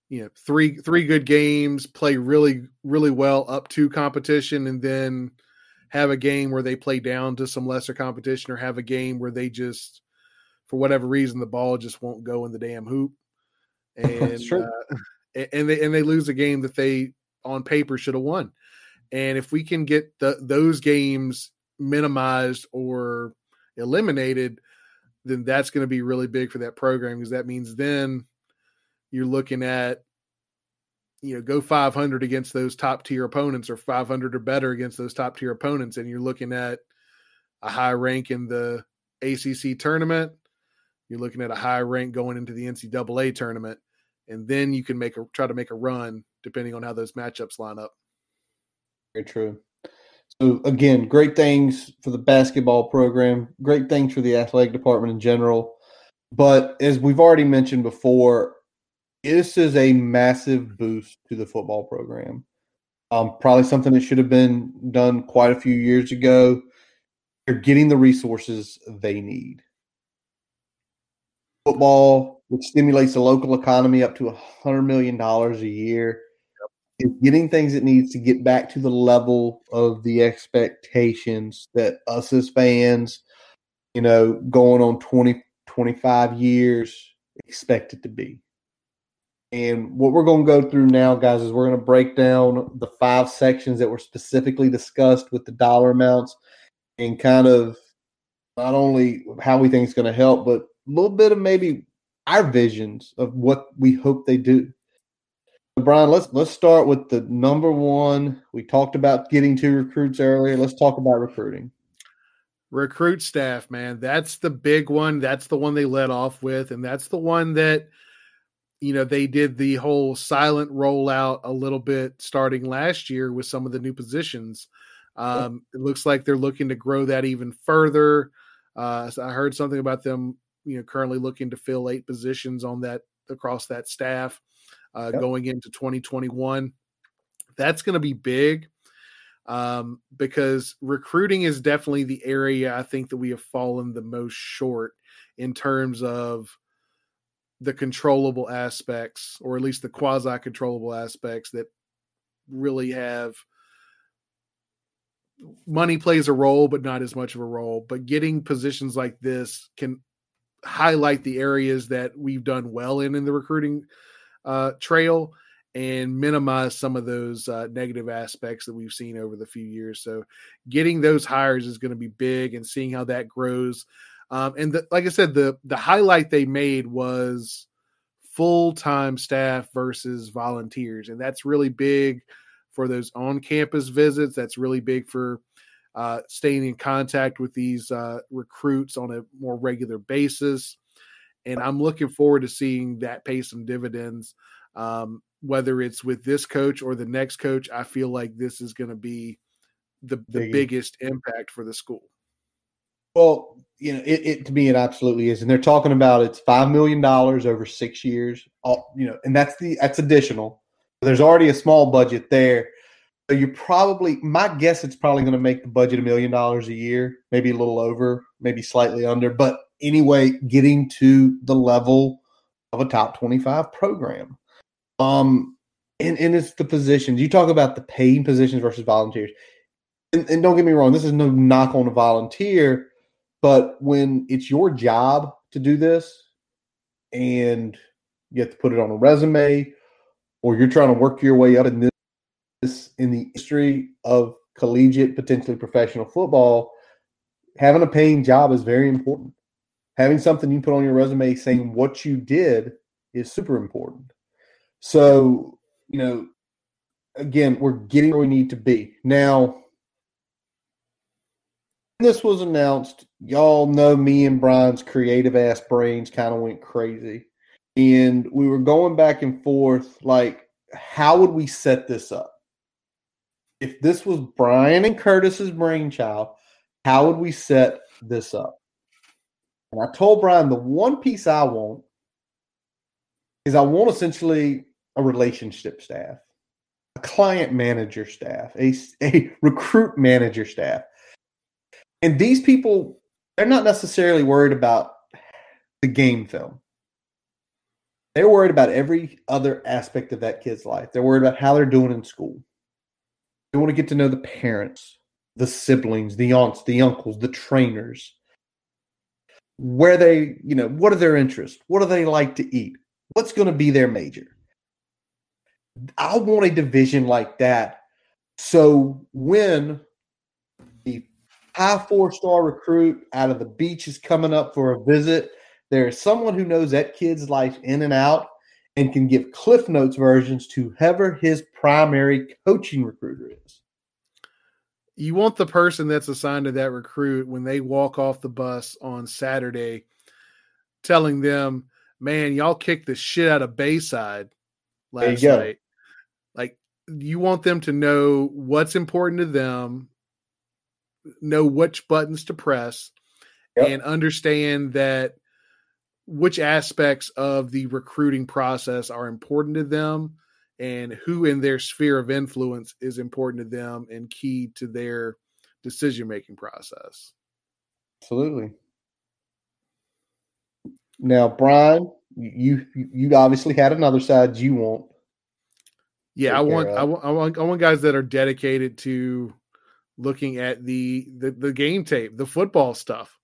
you know three three good games play really really well up to competition and then have a game where they play down to some lesser competition or have a game where they just for whatever reason the ball just won't go in the damn hoop [LAUGHS] and uh, and they and they lose a game that they on paper should have won. And if we can get the, those games minimized or eliminated, then that's going to be really big for that program because that means then you're looking at you know go 500 against those top tier opponents or 500 or better against those top tier opponents and you're looking at a high rank in the ACC tournament. You're looking at a high rank going into the NCAA tournament and then you can make a try to make a run depending on how those matchups line up very true. So again, great things for the basketball program, great things for the athletic department in general. But as we've already mentioned before, this is a massive boost to the football program. Um, probably something that should have been done quite a few years ago. They're getting the resources they need. Football which stimulates the local economy up to a hundred million dollars a year. Is getting things it needs to get back to the level of the expectations that us as fans, you know, going on 20, 25 years expect it to be. And what we're going to go through now, guys, is we're going to break down the five sections that were specifically discussed with the dollar amounts and kind of not only how we think it's going to help, but a little bit of maybe our visions of what we hope they do. Brian, let's let's start with the number one. We talked about getting two recruits earlier. Let's talk about recruiting. Recruit staff, man. That's the big one. That's the one they led off with, and that's the one that you know they did the whole silent rollout a little bit starting last year with some of the new positions. Um, it looks like they're looking to grow that even further. Uh, so I heard something about them, you know, currently looking to fill eight positions on that across that staff uh, yep. going into 2021. That's going to be big um, because recruiting is definitely the area I think that we have fallen the most short in terms of the controllable aspects, or at least the quasi controllable aspects that really have money plays a role, but not as much of a role. But getting positions like this can highlight the areas that we've done well in in the recruiting uh, trail and minimize some of those uh, negative aspects that we've seen over the few years. So, getting those hires is going to be big, and seeing how that grows. Um, and the, like I said, the the highlight they made was full time staff versus volunteers, and that's really big for those on campus visits. That's really big for uh, staying in contact with these uh, recruits on a more regular basis. And I'm looking forward to seeing that pay some dividends. Um, whether it's with this coach or the next coach, I feel like this is going to be the, the biggest impact for the school. Well, you know, it, it, to me it absolutely is, and they're talking about it's five million dollars over six years. All you know, and that's the that's additional. There's already a small budget there. So you probably, my guess, it's probably going to make the budget a million dollars a year, maybe a little over, maybe slightly under. But anyway, getting to the level of a top 25 program. Um, and, and it's the positions. You talk about the paying positions versus volunteers. And, and don't get me wrong, this is no knock on a volunteer, but when it's your job to do this and you have to put it on a resume or you're trying to work your way up in this in the history of collegiate, potentially professional football, having a paying job is very important. Having something you put on your resume saying what you did is super important. So, you know, again, we're getting where we need to be. Now, this was announced, y'all know me and Brian's creative ass brains kind of went crazy and we were going back and forth like how would we set this up if this was brian and curtis's brainchild how would we set this up and i told brian the one piece i want is i want essentially a relationship staff a client manager staff a, a recruit manager staff and these people they're not necessarily worried about the game film they're worried about every other aspect of that kid's life. They're worried about how they're doing in school. They want to get to know the parents, the siblings, the aunts, the uncles, the trainers. Where they, you know, what are their interests? What do they like to eat? What's going to be their major? I want a division like that. So when the high four star recruit out of the beach is coming up for a visit there's someone who knows that kid's life in and out and can give Cliff Notes versions to whoever his primary coaching recruiter is. You want the person that's assigned to that recruit when they walk off the bus on Saturday telling them, man, y'all kicked the shit out of Bayside last night. Like, you want them to know what's important to them, know which buttons to press, yep. and understand that which aspects of the recruiting process are important to them and who in their sphere of influence is important to them and key to their decision making process. Absolutely. Now, Brian, you you obviously had another side you want. Yeah, I want, I want I want I want guys that are dedicated to looking at the the, the game tape, the football stuff,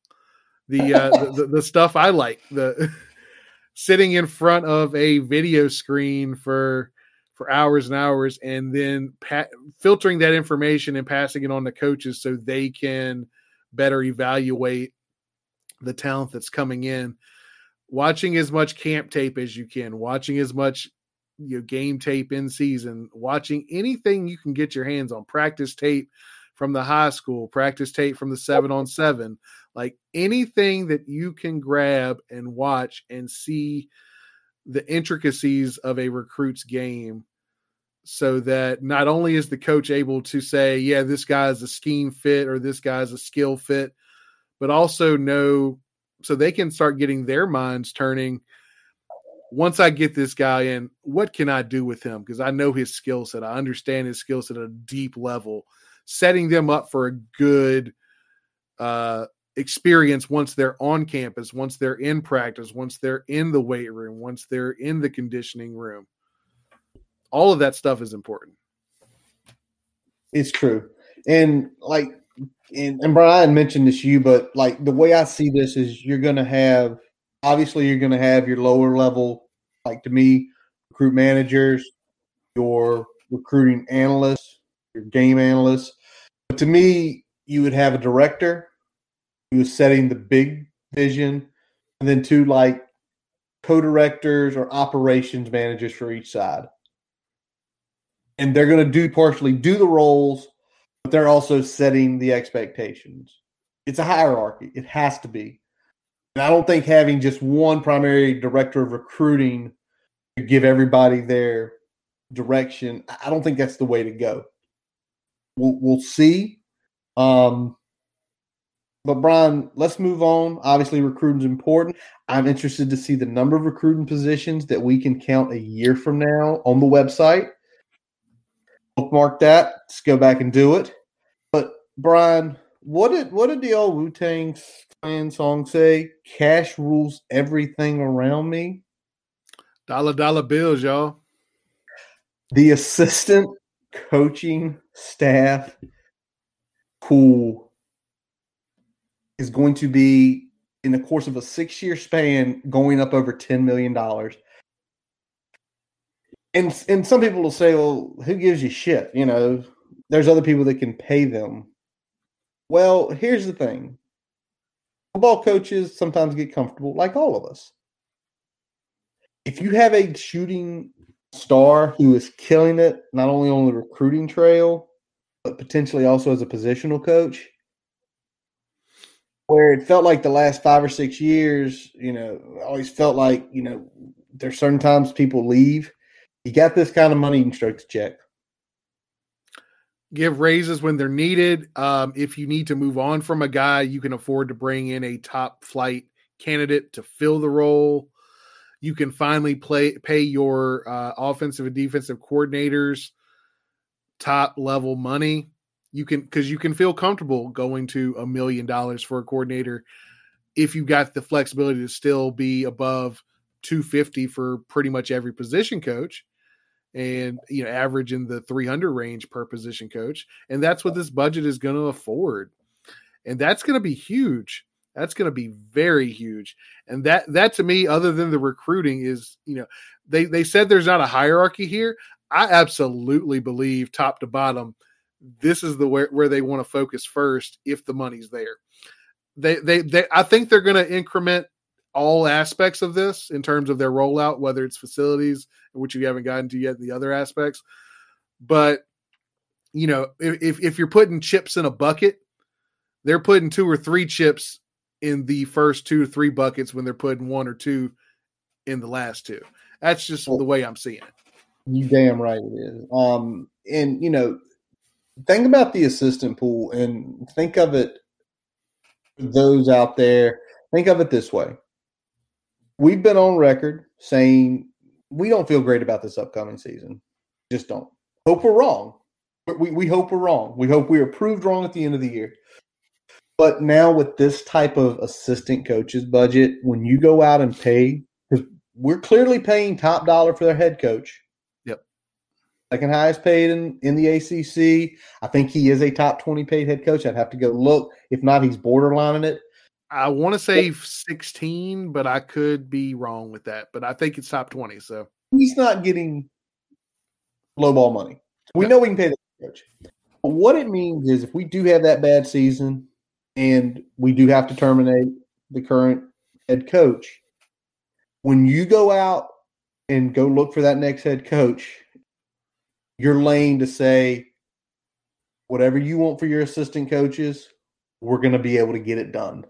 the, uh, the, the stuff I like, the [LAUGHS] sitting in front of a video screen for for hours and hours, and then pa- filtering that information and passing it on to coaches so they can better evaluate the talent that's coming in. Watching as much camp tape as you can, watching as much you know, game tape in season, watching anything you can get your hands on, practice tape from the high school, practice tape from the seven on seven, like anything that you can grab and watch and see the intricacies of a recruit's game so that not only is the coach able to say, yeah, this guy is a scheme fit or this guy is a skill fit, but also know so they can start getting their minds turning once I get this guy in, what can I do with him? Because I know his skill set. I understand his skill set at a deep level. Setting them up for a good uh, experience once they're on campus, once they're in practice, once they're in the weight room, once they're in the conditioning room. All of that stuff is important. It's true. And like and, and Brian mentioned this to you, but like the way I see this is you're going to have obviously you're going to have your lower level, like to me, recruit managers, your recruiting analysts, your game analysts. But to me, you would have a director who is setting the big vision, and then two like co-directors or operations managers for each side. And they're going to do partially do the roles but they're also setting the expectations. It's a hierarchy. It has to be. And I don't think having just one primary director of recruiting to give everybody their direction, I don't think that's the way to go. We'll, we'll see. Um, but Brian, let's move on. Obviously, recruiting is important. I'm interested to see the number of recruiting positions that we can count a year from now on the website bookmark that. Let's go back and do it. But Brian, what did what did the old Wu Tang Clan song say? Cash rules everything around me. Dollar dollar bills, y'all. The assistant coaching staff who is going to be in the course of a six year span going up over $10 million and and some people will say, well, who gives you shit? You know, there's other people that can pay them. Well, here's the thing. Football coaches sometimes get comfortable, like all of us. If you have a shooting star who is killing it, not only on the recruiting trail, but potentially also as a positional coach, where it felt like the last five or six years, you know, always felt like, you know, there's certain times people leave you got this kind of money, you can start to check. Give raises when they're needed. Um, if you need to move on from a guy, you can afford to bring in a top flight candidate to fill the role. You can finally play pay your uh, offensive and defensive coordinators top level money. You can because you can feel comfortable going to a million dollars for a coordinator if you got the flexibility to still be above 250 for pretty much every position coach and you know average in the 300 range per position coach. And that's what this budget is going to afford. And that's going to be huge that's going to be very huge and that that to me other than the recruiting is you know they they said there's not a hierarchy here i absolutely believe top to bottom this is the where, where they want to focus first if the money's there they they, they i think they're going to increment all aspects of this in terms of their rollout, whether it's facilities, which you haven't gotten to yet, the other aspects. But you know, if if you're putting chips in a bucket, they're putting two or three chips in the first two or three buckets when they're putting one or two in the last two. That's just the way I'm seeing it. You damn right it is. Um, and you know, think about the assistant pool and think of it. Those out there, think of it this way: we've been on record saying we don't feel great about this upcoming season. Just don't. Hope we're wrong. We, we hope we're wrong. We hope we are proved wrong at the end of the year. But now with this type of assistant coaches budget, when you go out and pay, because we're clearly paying top dollar for their head coach. Yep. Second highest paid in, in the ACC. I think he is a top 20 paid head coach. I'd have to go look. If not, he's borderlining it. I want to say 16, but I could be wrong with that. But I think it's top 20. So he's not getting low ball money. We know we can pay the coach. But what it means is if we do have that bad season and we do have to terminate the current head coach, when you go out and go look for that next head coach, you're laying to say, whatever you want for your assistant coaches, we're going to be able to get it done.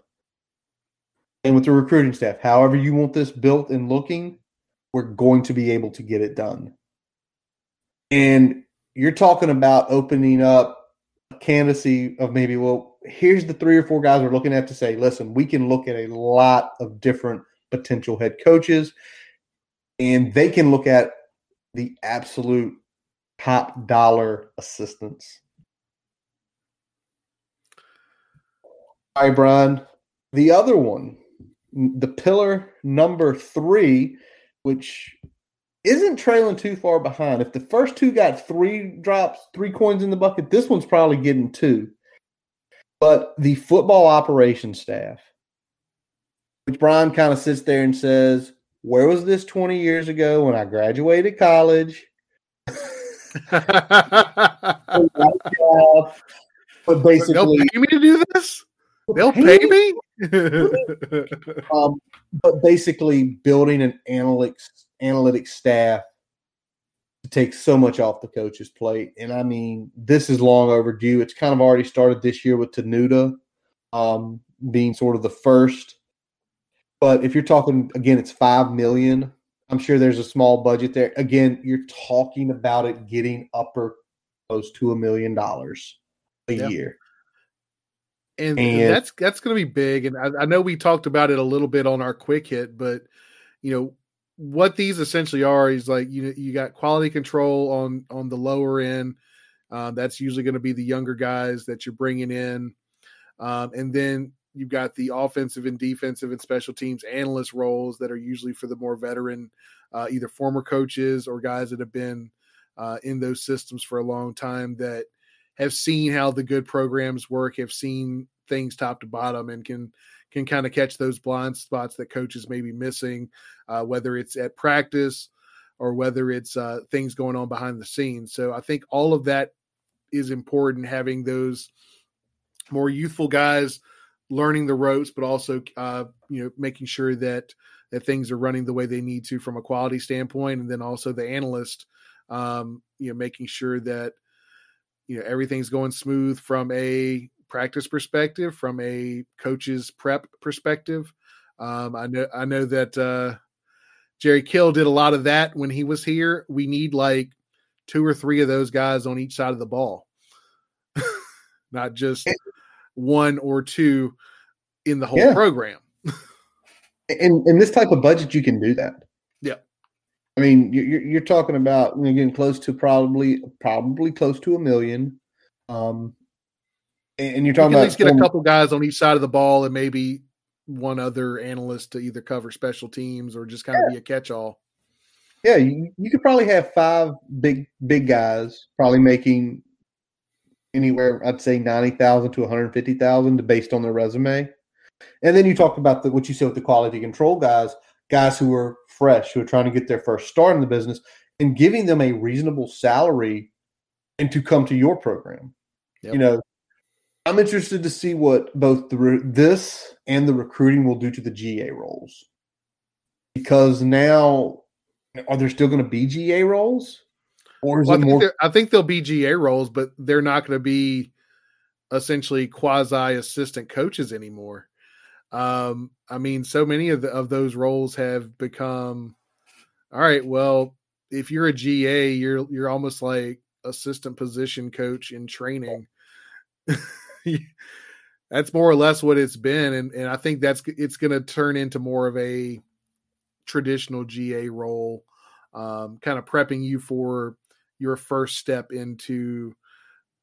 And with the recruiting staff, however you want this built and looking, we're going to be able to get it done. And you're talking about opening up a candidacy of maybe, well, here's the three or four guys we're looking at to say, listen, we can look at a lot of different potential head coaches, and they can look at the absolute top dollar assistants. Right, Brian. The other one, the pillar number three, which isn't trailing too far behind. If the first two got three drops, three coins in the bucket, this one's probably getting two. But the football operations staff, which Brian kind of sits there and says, Where was this 20 years ago when I graduated college? [LAUGHS] but basically, they'll pay me to do this. They'll pay me. [LAUGHS] um, but basically, building an analytics analytics staff take so much off the coach's plate, and I mean, this is long overdue. It's kind of already started this year with Tenuta um, being sort of the first. But if you're talking again, it's five million. I'm sure there's a small budget there. Again, you're talking about it getting upper close to a million dollars a yep. year. And, and, that's that's going to be big. And I, I, know we talked about it a little bit on our quick hit, but you know what these essentially are is like you you got quality control on on the lower end. Uh, that's usually going to be the younger guys that you're bringing in, um, and then you've got the offensive and defensive and special teams analyst roles that are usually for the more veteran, uh, either former coaches or guys that have been uh, in those systems for a long time that have seen how the good programs work, have seen things top to bottom, and can can kind of catch those blind spots that coaches may be missing, uh, whether it's at practice or whether it's uh, things going on behind the scenes. So I think all of that is important. Having those more youthful guys learning the ropes, but also uh, you know making sure that that things are running the way they need to from a quality standpoint, and then also the analyst, um, you know, making sure that you know everything's going smooth from a practice perspective, from a coach's prep perspective. Um, I know I know that uh, Jerry Kill did a lot of that when he was here. We need like two or three of those guys on each side of the ball, [LAUGHS] not just one or two in the whole yeah. program. [LAUGHS] in in this type of budget, you can do that. Yeah. I mean, you're, you're talking about getting close to probably probably close to a million. Um, and you're talking you about at least get a couple guys on each side of the ball, and maybe one other analyst to either cover special teams or just kind yeah. of be a catch-all. Yeah, you, you could probably have five big big guys, probably making anywhere I'd say ninety thousand to one hundred fifty thousand based on their resume. And then you talk about the, what you said with the quality control guys, guys who are fresh, who are trying to get their first start in the business, and giving them a reasonable salary and to come to your program. Yep. You know, I'm interested to see what both the this and the recruiting will do to the GA roles. Because now, are there still going to be GA roles? Or is well, it I think more? I think there'll be GA roles, but they're not going to be essentially quasi assistant coaches anymore. Um, I mean, so many of the, of those roles have become all right. Well, if you're a GA, you're you're almost like assistant position coach in training. [LAUGHS] [LAUGHS] that's more or less what it's been, and and I think that's it's going to turn into more of a traditional GA role, um, kind of prepping you for your first step into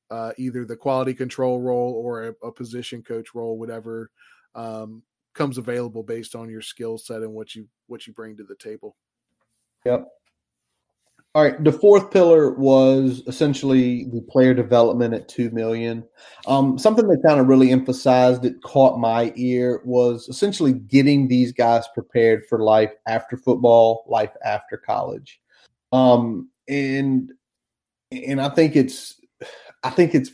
uh, either the quality control role or a, a position coach role, whatever um, comes available based on your skill set and what you what you bring to the table. Yep. All right. The fourth pillar was essentially the player development at two million. Um, something that kind of really emphasized it caught my ear was essentially getting these guys prepared for life after football, life after college. Um, and and I think it's I think it's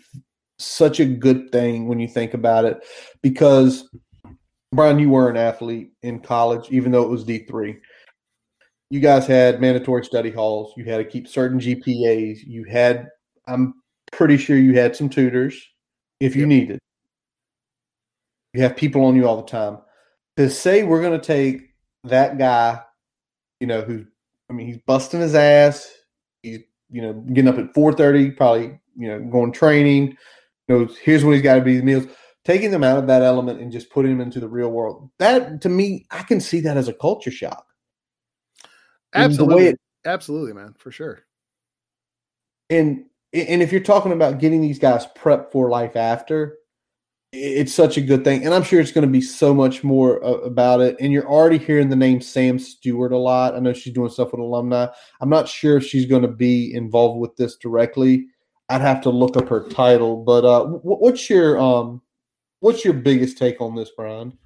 such a good thing when you think about it because Brian, you were an athlete in college, even though it was D three you guys had mandatory study halls. You had to keep certain GPAs. You had, I'm pretty sure you had some tutors if you yep. needed. You have people on you all the time. To say we're going to take that guy, you know, who, I mean, he's busting his ass. He's, you know, getting up at 4.30, probably, you know, going training. You know, here's when he's got to be the meals. Taking them out of that element and just putting them into the real world. That, to me, I can see that as a culture shock Absolutely. It, Absolutely, man, for sure. And and if you're talking about getting these guys prepped for life after, it's such a good thing. And I'm sure it's going to be so much more uh, about it. And you're already hearing the name Sam Stewart a lot. I know she's doing stuff with alumni. I'm not sure if she's going to be involved with this directly. I'd have to look up her title. But uh, what's your um, what's your biggest take on this, Brian?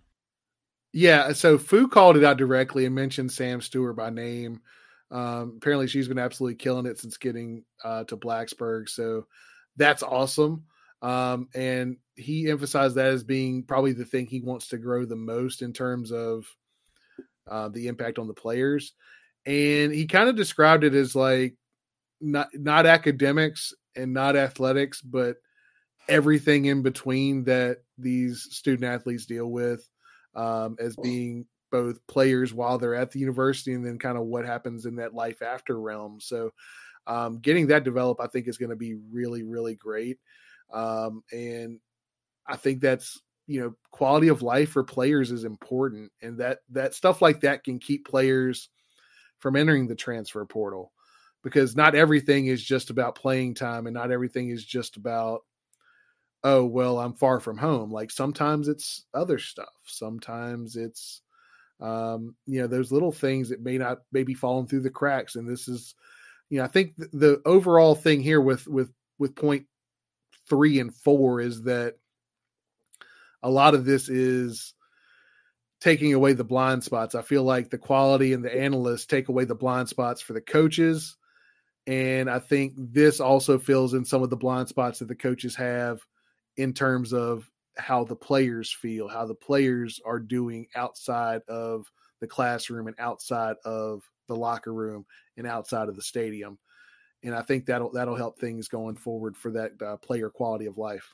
Yeah, so Fu called it out directly and mentioned Sam Stewart by name. Um, apparently, she's been absolutely killing it since getting uh, to Blacksburg, so that's awesome. Um, and he emphasized that as being probably the thing he wants to grow the most in terms of uh, the impact on the players. And he kind of described it as like not not academics and not athletics, but everything in between that these student athletes deal with um, as being both players while they're at the university and then kind of what happens in that life after realm. So, um, getting that developed, I think, is going to be really, really great. Um, and I think that's you know quality of life for players is important, and that that stuff like that can keep players from entering the transfer portal because not everything is just about playing time, and not everything is just about oh well i'm far from home like sometimes it's other stuff sometimes it's um you know those little things that may not maybe falling through the cracks and this is you know i think the, the overall thing here with with with point three and four is that a lot of this is taking away the blind spots. I feel like the quality and the analysts take away the blind spots for the coaches and i think this also fills in some of the blind spots that the coaches have in terms of how the players feel, how the players are doing outside of the classroom and outside of the locker room and outside of the stadium. And I think that'll that'll help things going forward for that uh, player quality of life.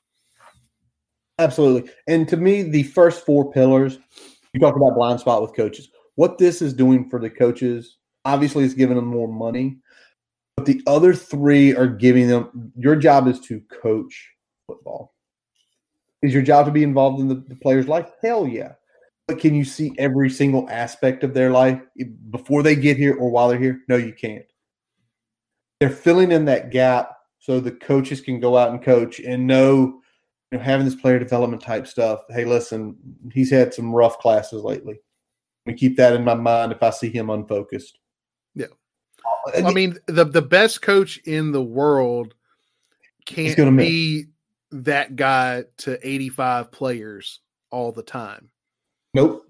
Absolutely. And to me, the first four pillars, you talk about blind spot with coaches. What this is doing for the coaches, obviously, it's giving them more money. But the other three are giving them your job is to coach football. Is your job to be involved in the, the player's life? Hell yeah. But can you see every single aspect of their life before they get here or while they're here? No, you can't. They're filling in that gap so the coaches can go out and coach and know, you know, having this player development type stuff. Hey, listen, he's had some rough classes lately. We keep that in my mind if I see him unfocused. Yeah. Uh, well, I mean, the the best coach in the world can't be that guy to 85 players all the time. Nope.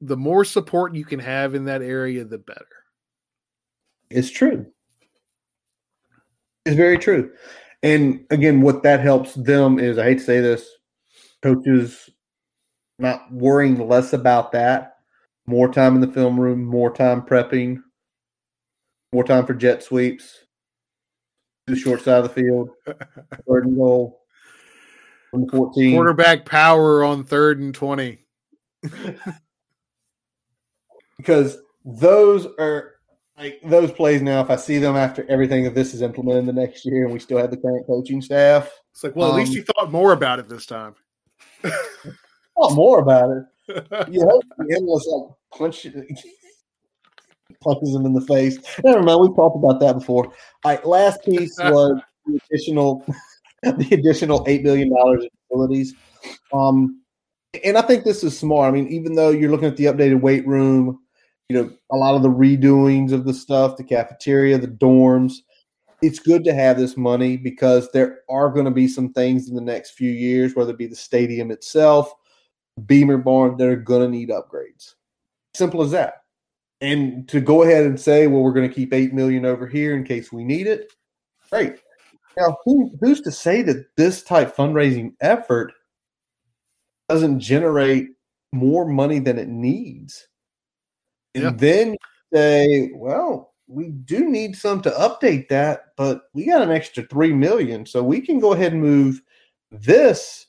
The more support you can have in that area, the better. It's true. It's very true. And again, what that helps them is I hate to say this, coaches not worrying less about that, more time in the film room, more time prepping, more time for jet sweeps, the short side of the field, [LAUGHS] third and goal, from 14. Quarterback power on third and 20. [LAUGHS] because those are like those plays now, if I see them after everything that this is implemented the next year and we still have the current coaching staff. It's like, well, at um, least you thought more about it this time. [LAUGHS] thought more about it. You hope the endless like punch punches him in the face. Never mind, we talked about that before. All right, last piece [LAUGHS] was the additional [LAUGHS] the additional eight billion dollars in facilities. Um, and I think this is smart. I mean, even though you're looking at the updated weight room, you know, a lot of the redoings of the stuff, the cafeteria, the dorms, it's good to have this money because there are going to be some things in the next few years, whether it be the stadium itself, Beamer Barn, that are going to need upgrades. Simple as that. And to go ahead and say, well, we're going to keep eight million over here in case we need it, great. Now, who, who's to say that this type fundraising effort doesn't generate more money than it needs? And yeah. then say, well, we do need some to update that, but we got an extra three million, so we can go ahead and move this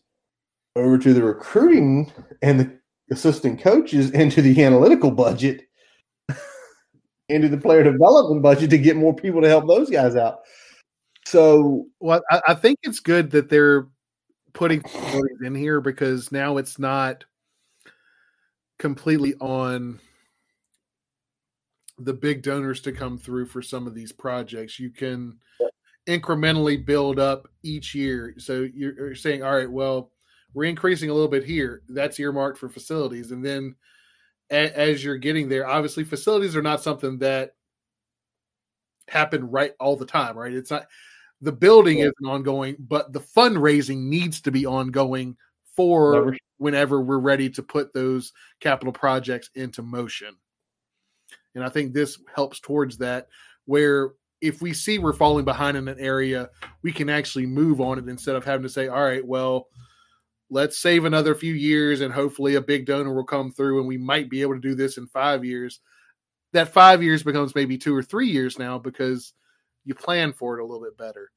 over to the recruiting and the assistant coaches [LAUGHS] into the analytical budget, into the player development budget to get more people to help those guys out. So, well, I, I think it's good that they're putting in here because now it's not completely on the big donors to come through for some of these projects. You can incrementally build up each year. So you're saying, all right, well, we're increasing a little bit here. That's earmarked for facilities. And then a- as you're getting there, obviously facilities are not something that happen right all the time, right? It's not the building yeah. isn't ongoing, but the fundraising needs to be ongoing for Never. whenever we're ready to put those capital projects into motion. And I think this helps towards that, where if we see we're falling behind in an area, we can actually move on it instead of having to say, all right, well, let's save another few years and hopefully a big donor will come through and we might be able to do this in five years. That five years becomes maybe two or three years now because you plan for it a little bit better.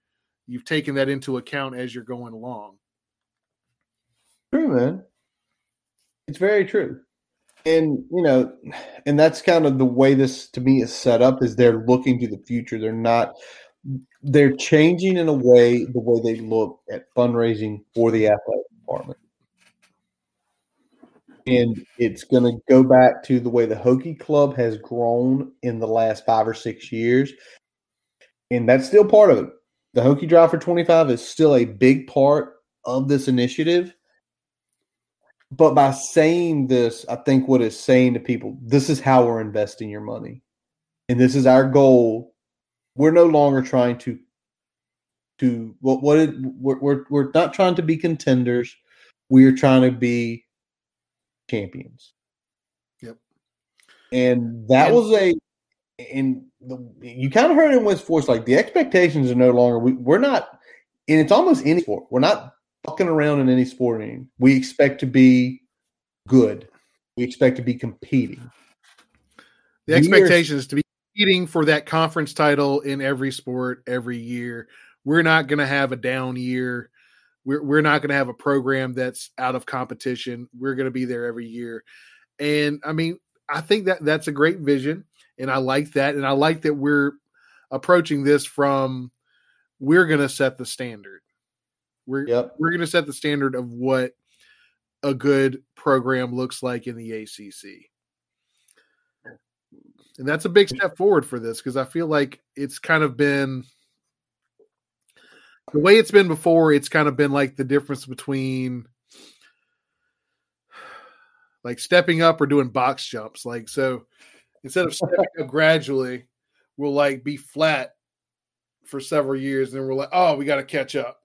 You've taken that into account as you're going along. True, man. It's very true and you know and that's kind of the way this to me is set up is they're looking to the future they're not they're changing in a way the way they look at fundraising for the athletic department and it's going to go back to the way the Hokie Club has grown in the last five or six years and that's still part of it the Hokie drive for 25 is still a big part of this initiative but by saying this, I think what it's saying to people, this is how we're investing your money. And this is our goal. We're no longer trying to to what what it, we're, we're we're not trying to be contenders. We are trying to be champions. Yep. And that and, was a and the, you kind of heard in West Force like the expectations are no longer we, we're not and it's almost any sport. We're not fucking around in any sporting. We expect to be good. We expect to be competing. The expectation is to be competing for that conference title in every sport every year. We're not going to have a down year. We're, we're not going to have a program that's out of competition. We're going to be there every year. And I mean, I think that that's a great vision. And I like that. And I like that we're approaching this from we're going to set the standard. We're yep. we're going to set the standard of what a good program looks like in the ACC. And that's a big mm. step forward for this because I feel like it's kind of been the way it's been before, it's kind of been like the difference between like stepping up or doing box jumps. Like, so instead of stepping up gradually, we'll like be flat for several years, and then we're like, oh, we got to catch up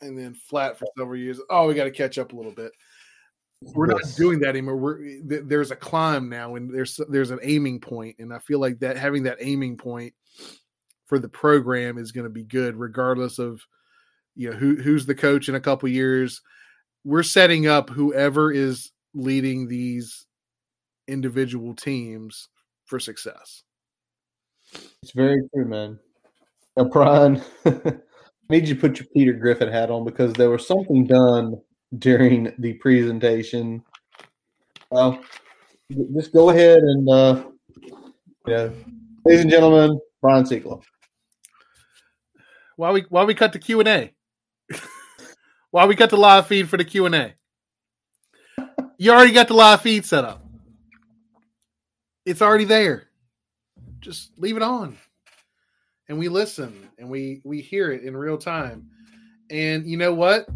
and then flat for several years. Oh, we got to catch up a little bit. We're yes. not doing that anymore. We're eh, there's a climb now, and there's there's an aiming point, and I feel like that having that aiming point for the program is going to be good, regardless of you know who who's the coach in a couple years. We're setting up whoever is leading these individual teams for success. It's very true, man. Now, Brian, [LAUGHS] need you to put your Peter Griffin hat on because there was something done during the presentation. Well, just go ahead and, uh, yeah, ladies and gentlemen, Brian Siegel. While we while we cut the Q and A, while we cut the live feed for the Q and A, you already got the live feed set up. It's already there. Just leave it on and we listen and we we hear it in real time. And you know what?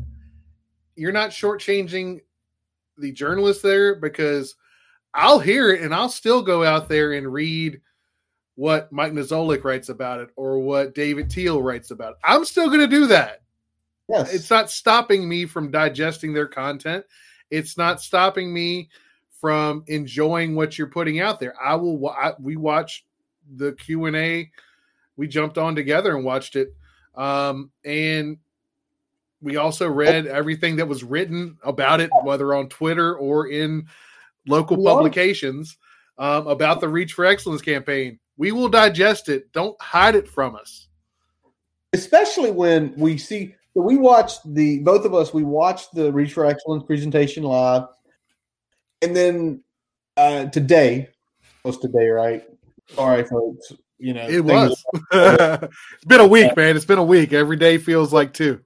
You're not shortchanging the journalists there because I'll hear it and I'll still go out there and read what Mike Niziolek writes about it or what David Teel writes about it. I'm still going to do that. Yes. It's not stopping me from digesting their content. It's not stopping me from enjoying what you're putting out there. I will. I, we watched the Q and A. We jumped on together and watched it, um, and we also read everything that was written about it, whether on Twitter or in local publications um, about the Reach for Excellence campaign. We will digest it. Don't hide it from us. Especially when we see we watched the both of us. We watched the Reach for Excellence presentation live, and then uh, today was today, right? Sorry, folks. You know, it was. [LAUGHS] it's been a week, man. It's been a week. Every day feels like two.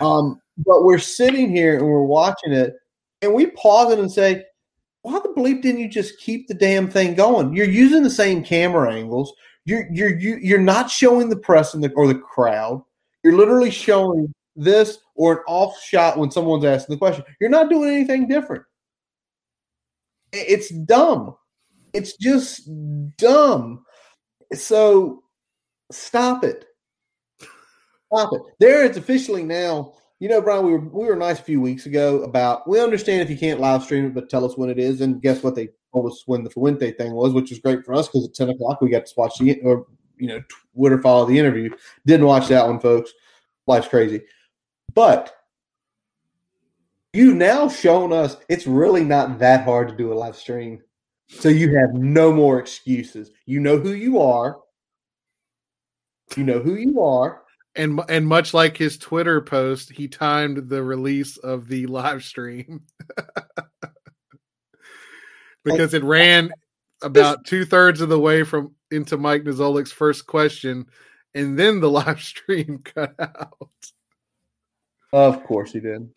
Um, but we're sitting here and we're watching it, and we pause it and say, "Why the bleep didn't you just keep the damn thing going? You're using the same camera angles. You're you're you're not showing the press and the or the crowd. You're literally showing this or an off shot when someone's asking the question. You're not doing anything different. It's dumb. It's just dumb. So stop it. Stop it. There it's officially now. You know, Brian, we were we were nice a few weeks ago about we understand if you can't live stream it, but tell us when it is. And guess what? They told us when the Fuente thing was, which was great for us because at ten o'clock we got to watch the or you know Twitter follow the interview. Didn't watch that one, folks. Life's crazy, but you now shown us it's really not that hard to do a live stream. So you have no more excuses. You know who you are. You know who you are. And and much like his Twitter post, he timed the release of the live stream [LAUGHS] because it ran about two thirds of the way from into Mike Niziolek's first question, and then the [LAUGHS] live stream cut out. Of course he did.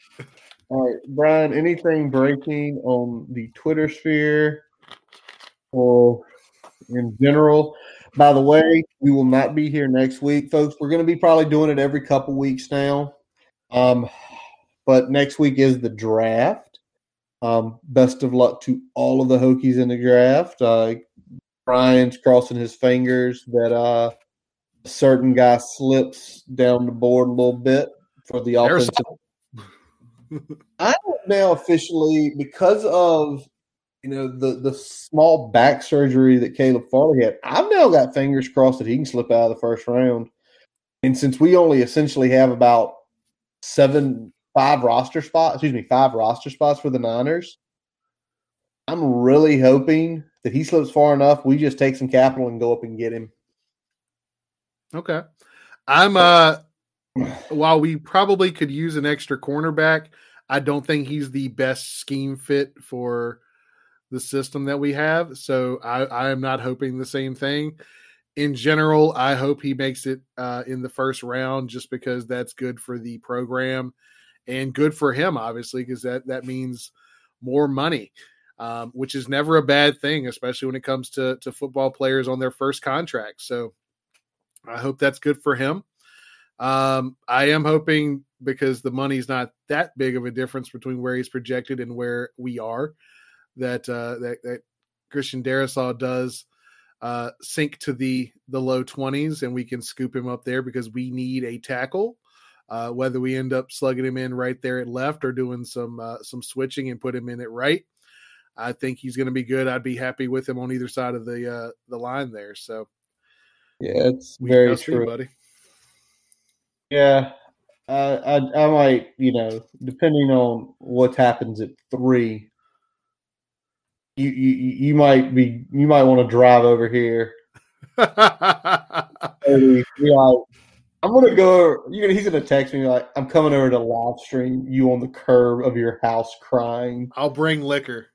All right, Brian, anything breaking on the Twitter sphere or in general? By the way, we will not be here next week, folks. We're going to be probably doing it every couple weeks now. Um, but next week is the draft. Um, best of luck to all of the Hokies in the draft. Uh, Brian's crossing his fingers that uh, a certain guy slips down the board a little bit for the offensive [LAUGHS] I am now officially because of you know the the small back surgery that Caleb Farley had. I've now got fingers crossed that he can slip out of the first round. And since we only essentially have about seven, five roster spots, excuse me, five roster spots for the Niners, I'm really hoping that he slips far enough. We just take some capital and go up and get him. Okay, I'm uh while we probably could use an extra cornerback, I don't think he's the best scheme fit for the system that we have. So I, I am not hoping the same thing. In general, I hope he makes it uh, in the first round just because that's good for the program and good for him, obviously, because that, that means more money, um, which is never a bad thing, especially when it comes to, to football players on their first contract. So I hope that's good for him. Um, I am hoping because the money's not that big of a difference between where he's projected and where we are, that uh, that, that Christian Darrisaw does uh, sink to the the low twenties, and we can scoop him up there because we need a tackle. Uh, whether we end up slugging him in right there at left or doing some uh, some switching and put him in at right, I think he's going to be good. I'd be happy with him on either side of the uh, the line there. So, yeah, it's very true, buddy. Yeah, uh, I I might you know depending on what happens at three, you you you might be you might want to drive over here. [LAUGHS] be like, I'm gonna go. You're gonna. He's gonna text me like, "I'm coming over to live stream you on the curb of your house crying." I'll bring liquor.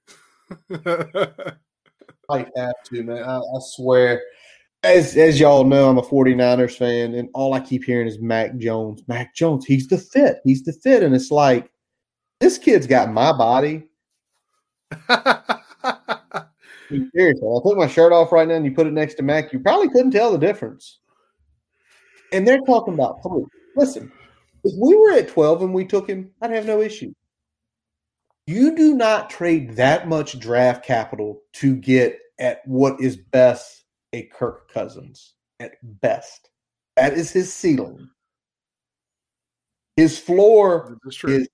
I have to, man. I, I swear as as y'all know, I'm a 49ers fan, and all I keep hearing is Mac Jones. Mac Jones, he's the fit. He's the fit. And it's like, this kid's got my body. [LAUGHS] Seriously, I put my shirt off right now and you put it next to Mac, you probably couldn't tell the difference. And they're talking about three. Listen, if we were at 12 and we took him, I'd have no issue. You do not trade that much draft capital to get at what is best a Kirk Cousins at best. That is his ceiling. His floor is,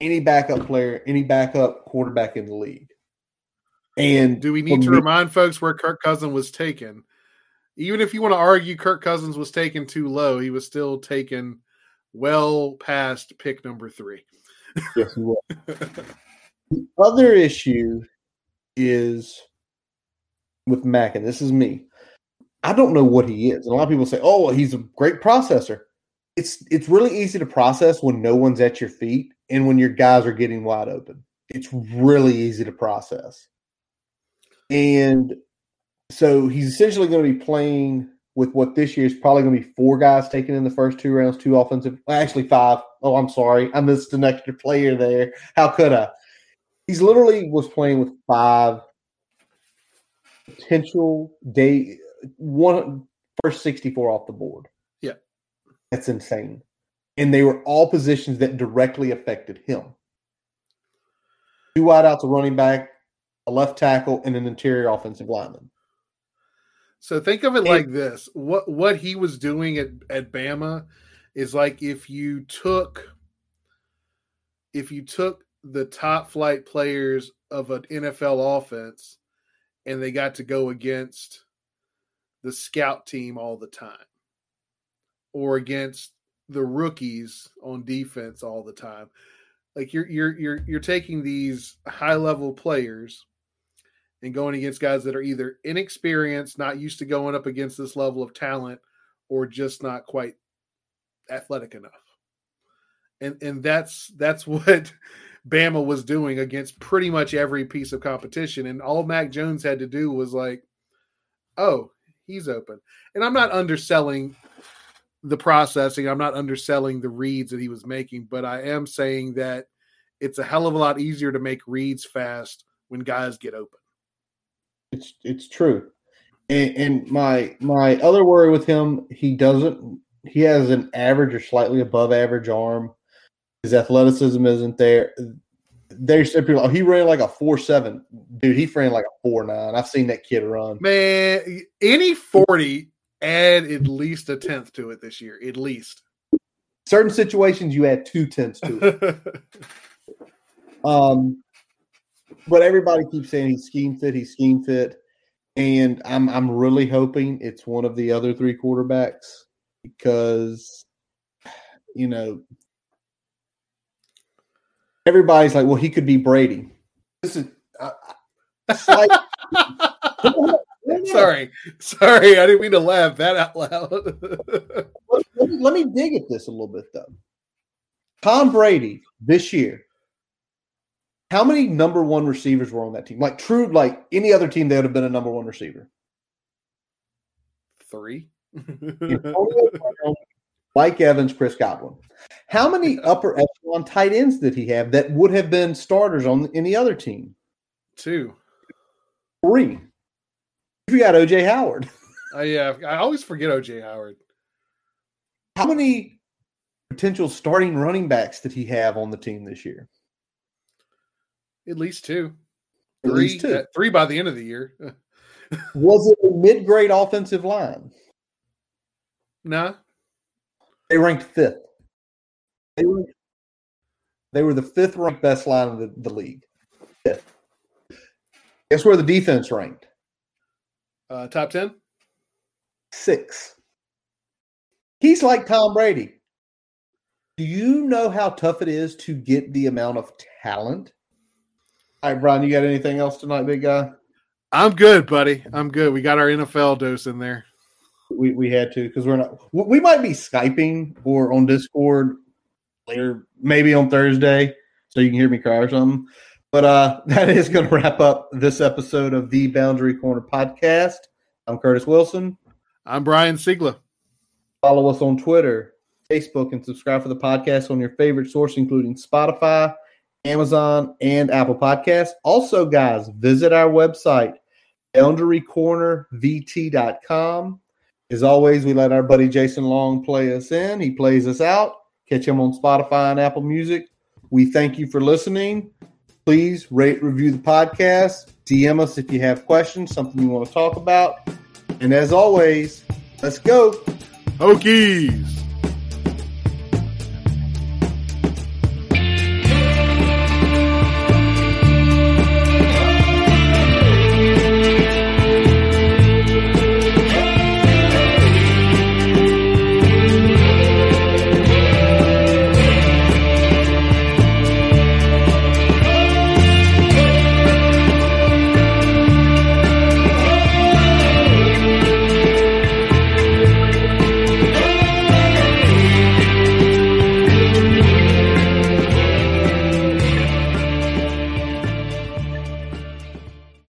any backup player, any backup quarterback in the league. And do we need to me, remind folks where Kirk Cousins was taken? Even if you want to argue Kirk Cousins was taken too low, he was still taken well past pick number three. Yes, he was. the other issue is with Mac, and this is me. I don't know what he is. And a lot of people say, "Oh, well, he's a great processor." It's it's really easy to process when no one's at your feet and when your guys are getting wide open. It's really easy to process. And so he's essentially going to be playing with what this year is probably going to be four guys taken in the first two rounds, two offensive, actually five. Oh, I'm sorry, I missed an extra player there. How could I? He's literally was playing with five potential day one first 64 off the board. Yeah. That's insane. And they were all positions that directly affected him. Two wideouts, a running back, a left tackle, and an interior offensive lineman. So think of it and, like this: what what he was doing at at Bama is like if you took if you took the top flight players of an NFL offense and they got to go against the scout team all the time or against the rookies on defense all the time. Like you're you're you're you're taking these high level players and going against guys that are either inexperienced, not used to going up against this level of talent, or just not quite athletic enough. And and that's that's [LAUGHS] what Bama was doing against pretty much every piece of competition. And all Mac Jones had to do was like, oh, he's open. And I'm not underselling the processing. I'm not underselling the reads that he was making, but I am saying that it's a hell of a lot easier to make reads fast when guys get open. It's it's true. And, and my my other worry with him, he doesn't he has an average or slightly above average arm. His athleticism isn't there. They said people, oh, he ran like a four seven, dude. He ran like a four nine. I've seen that kid run. Man, any forty, add at least a tenth to it this year, at least. Certain situations, you add two tenths to it. [LAUGHS] um, but everybody keeps saying he's scheme fit. He's scheme fit, and I'm I'm really hoping it's one of the other three quarterbacks because you know everybody's like, well, he could be Brady. This is uh, like, [LAUGHS] sorry, sorry, I didn't mean to laugh that out loud. [LAUGHS] let, let, me, let me dig at this a little bit though. Tom Brady this year. How many number one receivers were on that team? Like true, like any other team, they would have been a number one receiver. Three. [LAUGHS] Mike Evans, Chris Godwin. How many upper echelon tight ends did he have that would have been starters on any other team? Two. Three. You got OJ Howard. [LAUGHS] Uh, yeah, I always forget OJ Howard. How many potential starting running backs did he have on the team this year? At least two. At three, least two. three by the end of the year. [LAUGHS] Was it a mid-grade offensive line? No. They ranked fifth. They were, they were the fifth ranked best line of the, the league. Fifth. Guess where the defense ranked? Uh, top 10? Six. He's like Tom Brady. Do you know how tough it is to get the amount of talent? All right, Brian, you got anything else tonight, big guy? I'm good, buddy. I'm good. We got our NFL dose in there. We, we had to because we're not. We might be skyping or on Discord later, maybe on Thursday, so you can hear me cry or something. But uh, [LAUGHS] that is going to wrap up this episode of the Boundary Corner podcast. I'm Curtis Wilson. I'm Brian siegler Follow us on Twitter, Facebook, and subscribe for the podcast on your favorite source, including Spotify, Amazon, and Apple Podcasts. Also, guys, visit our website, boundarycornervt.com. As always, we let our buddy Jason Long play us in. He plays us out. Catch him on Spotify and Apple Music. We thank you for listening. Please rate, review the podcast. DM us if you have questions, something you want to talk about. And as always, let's go. Hokies.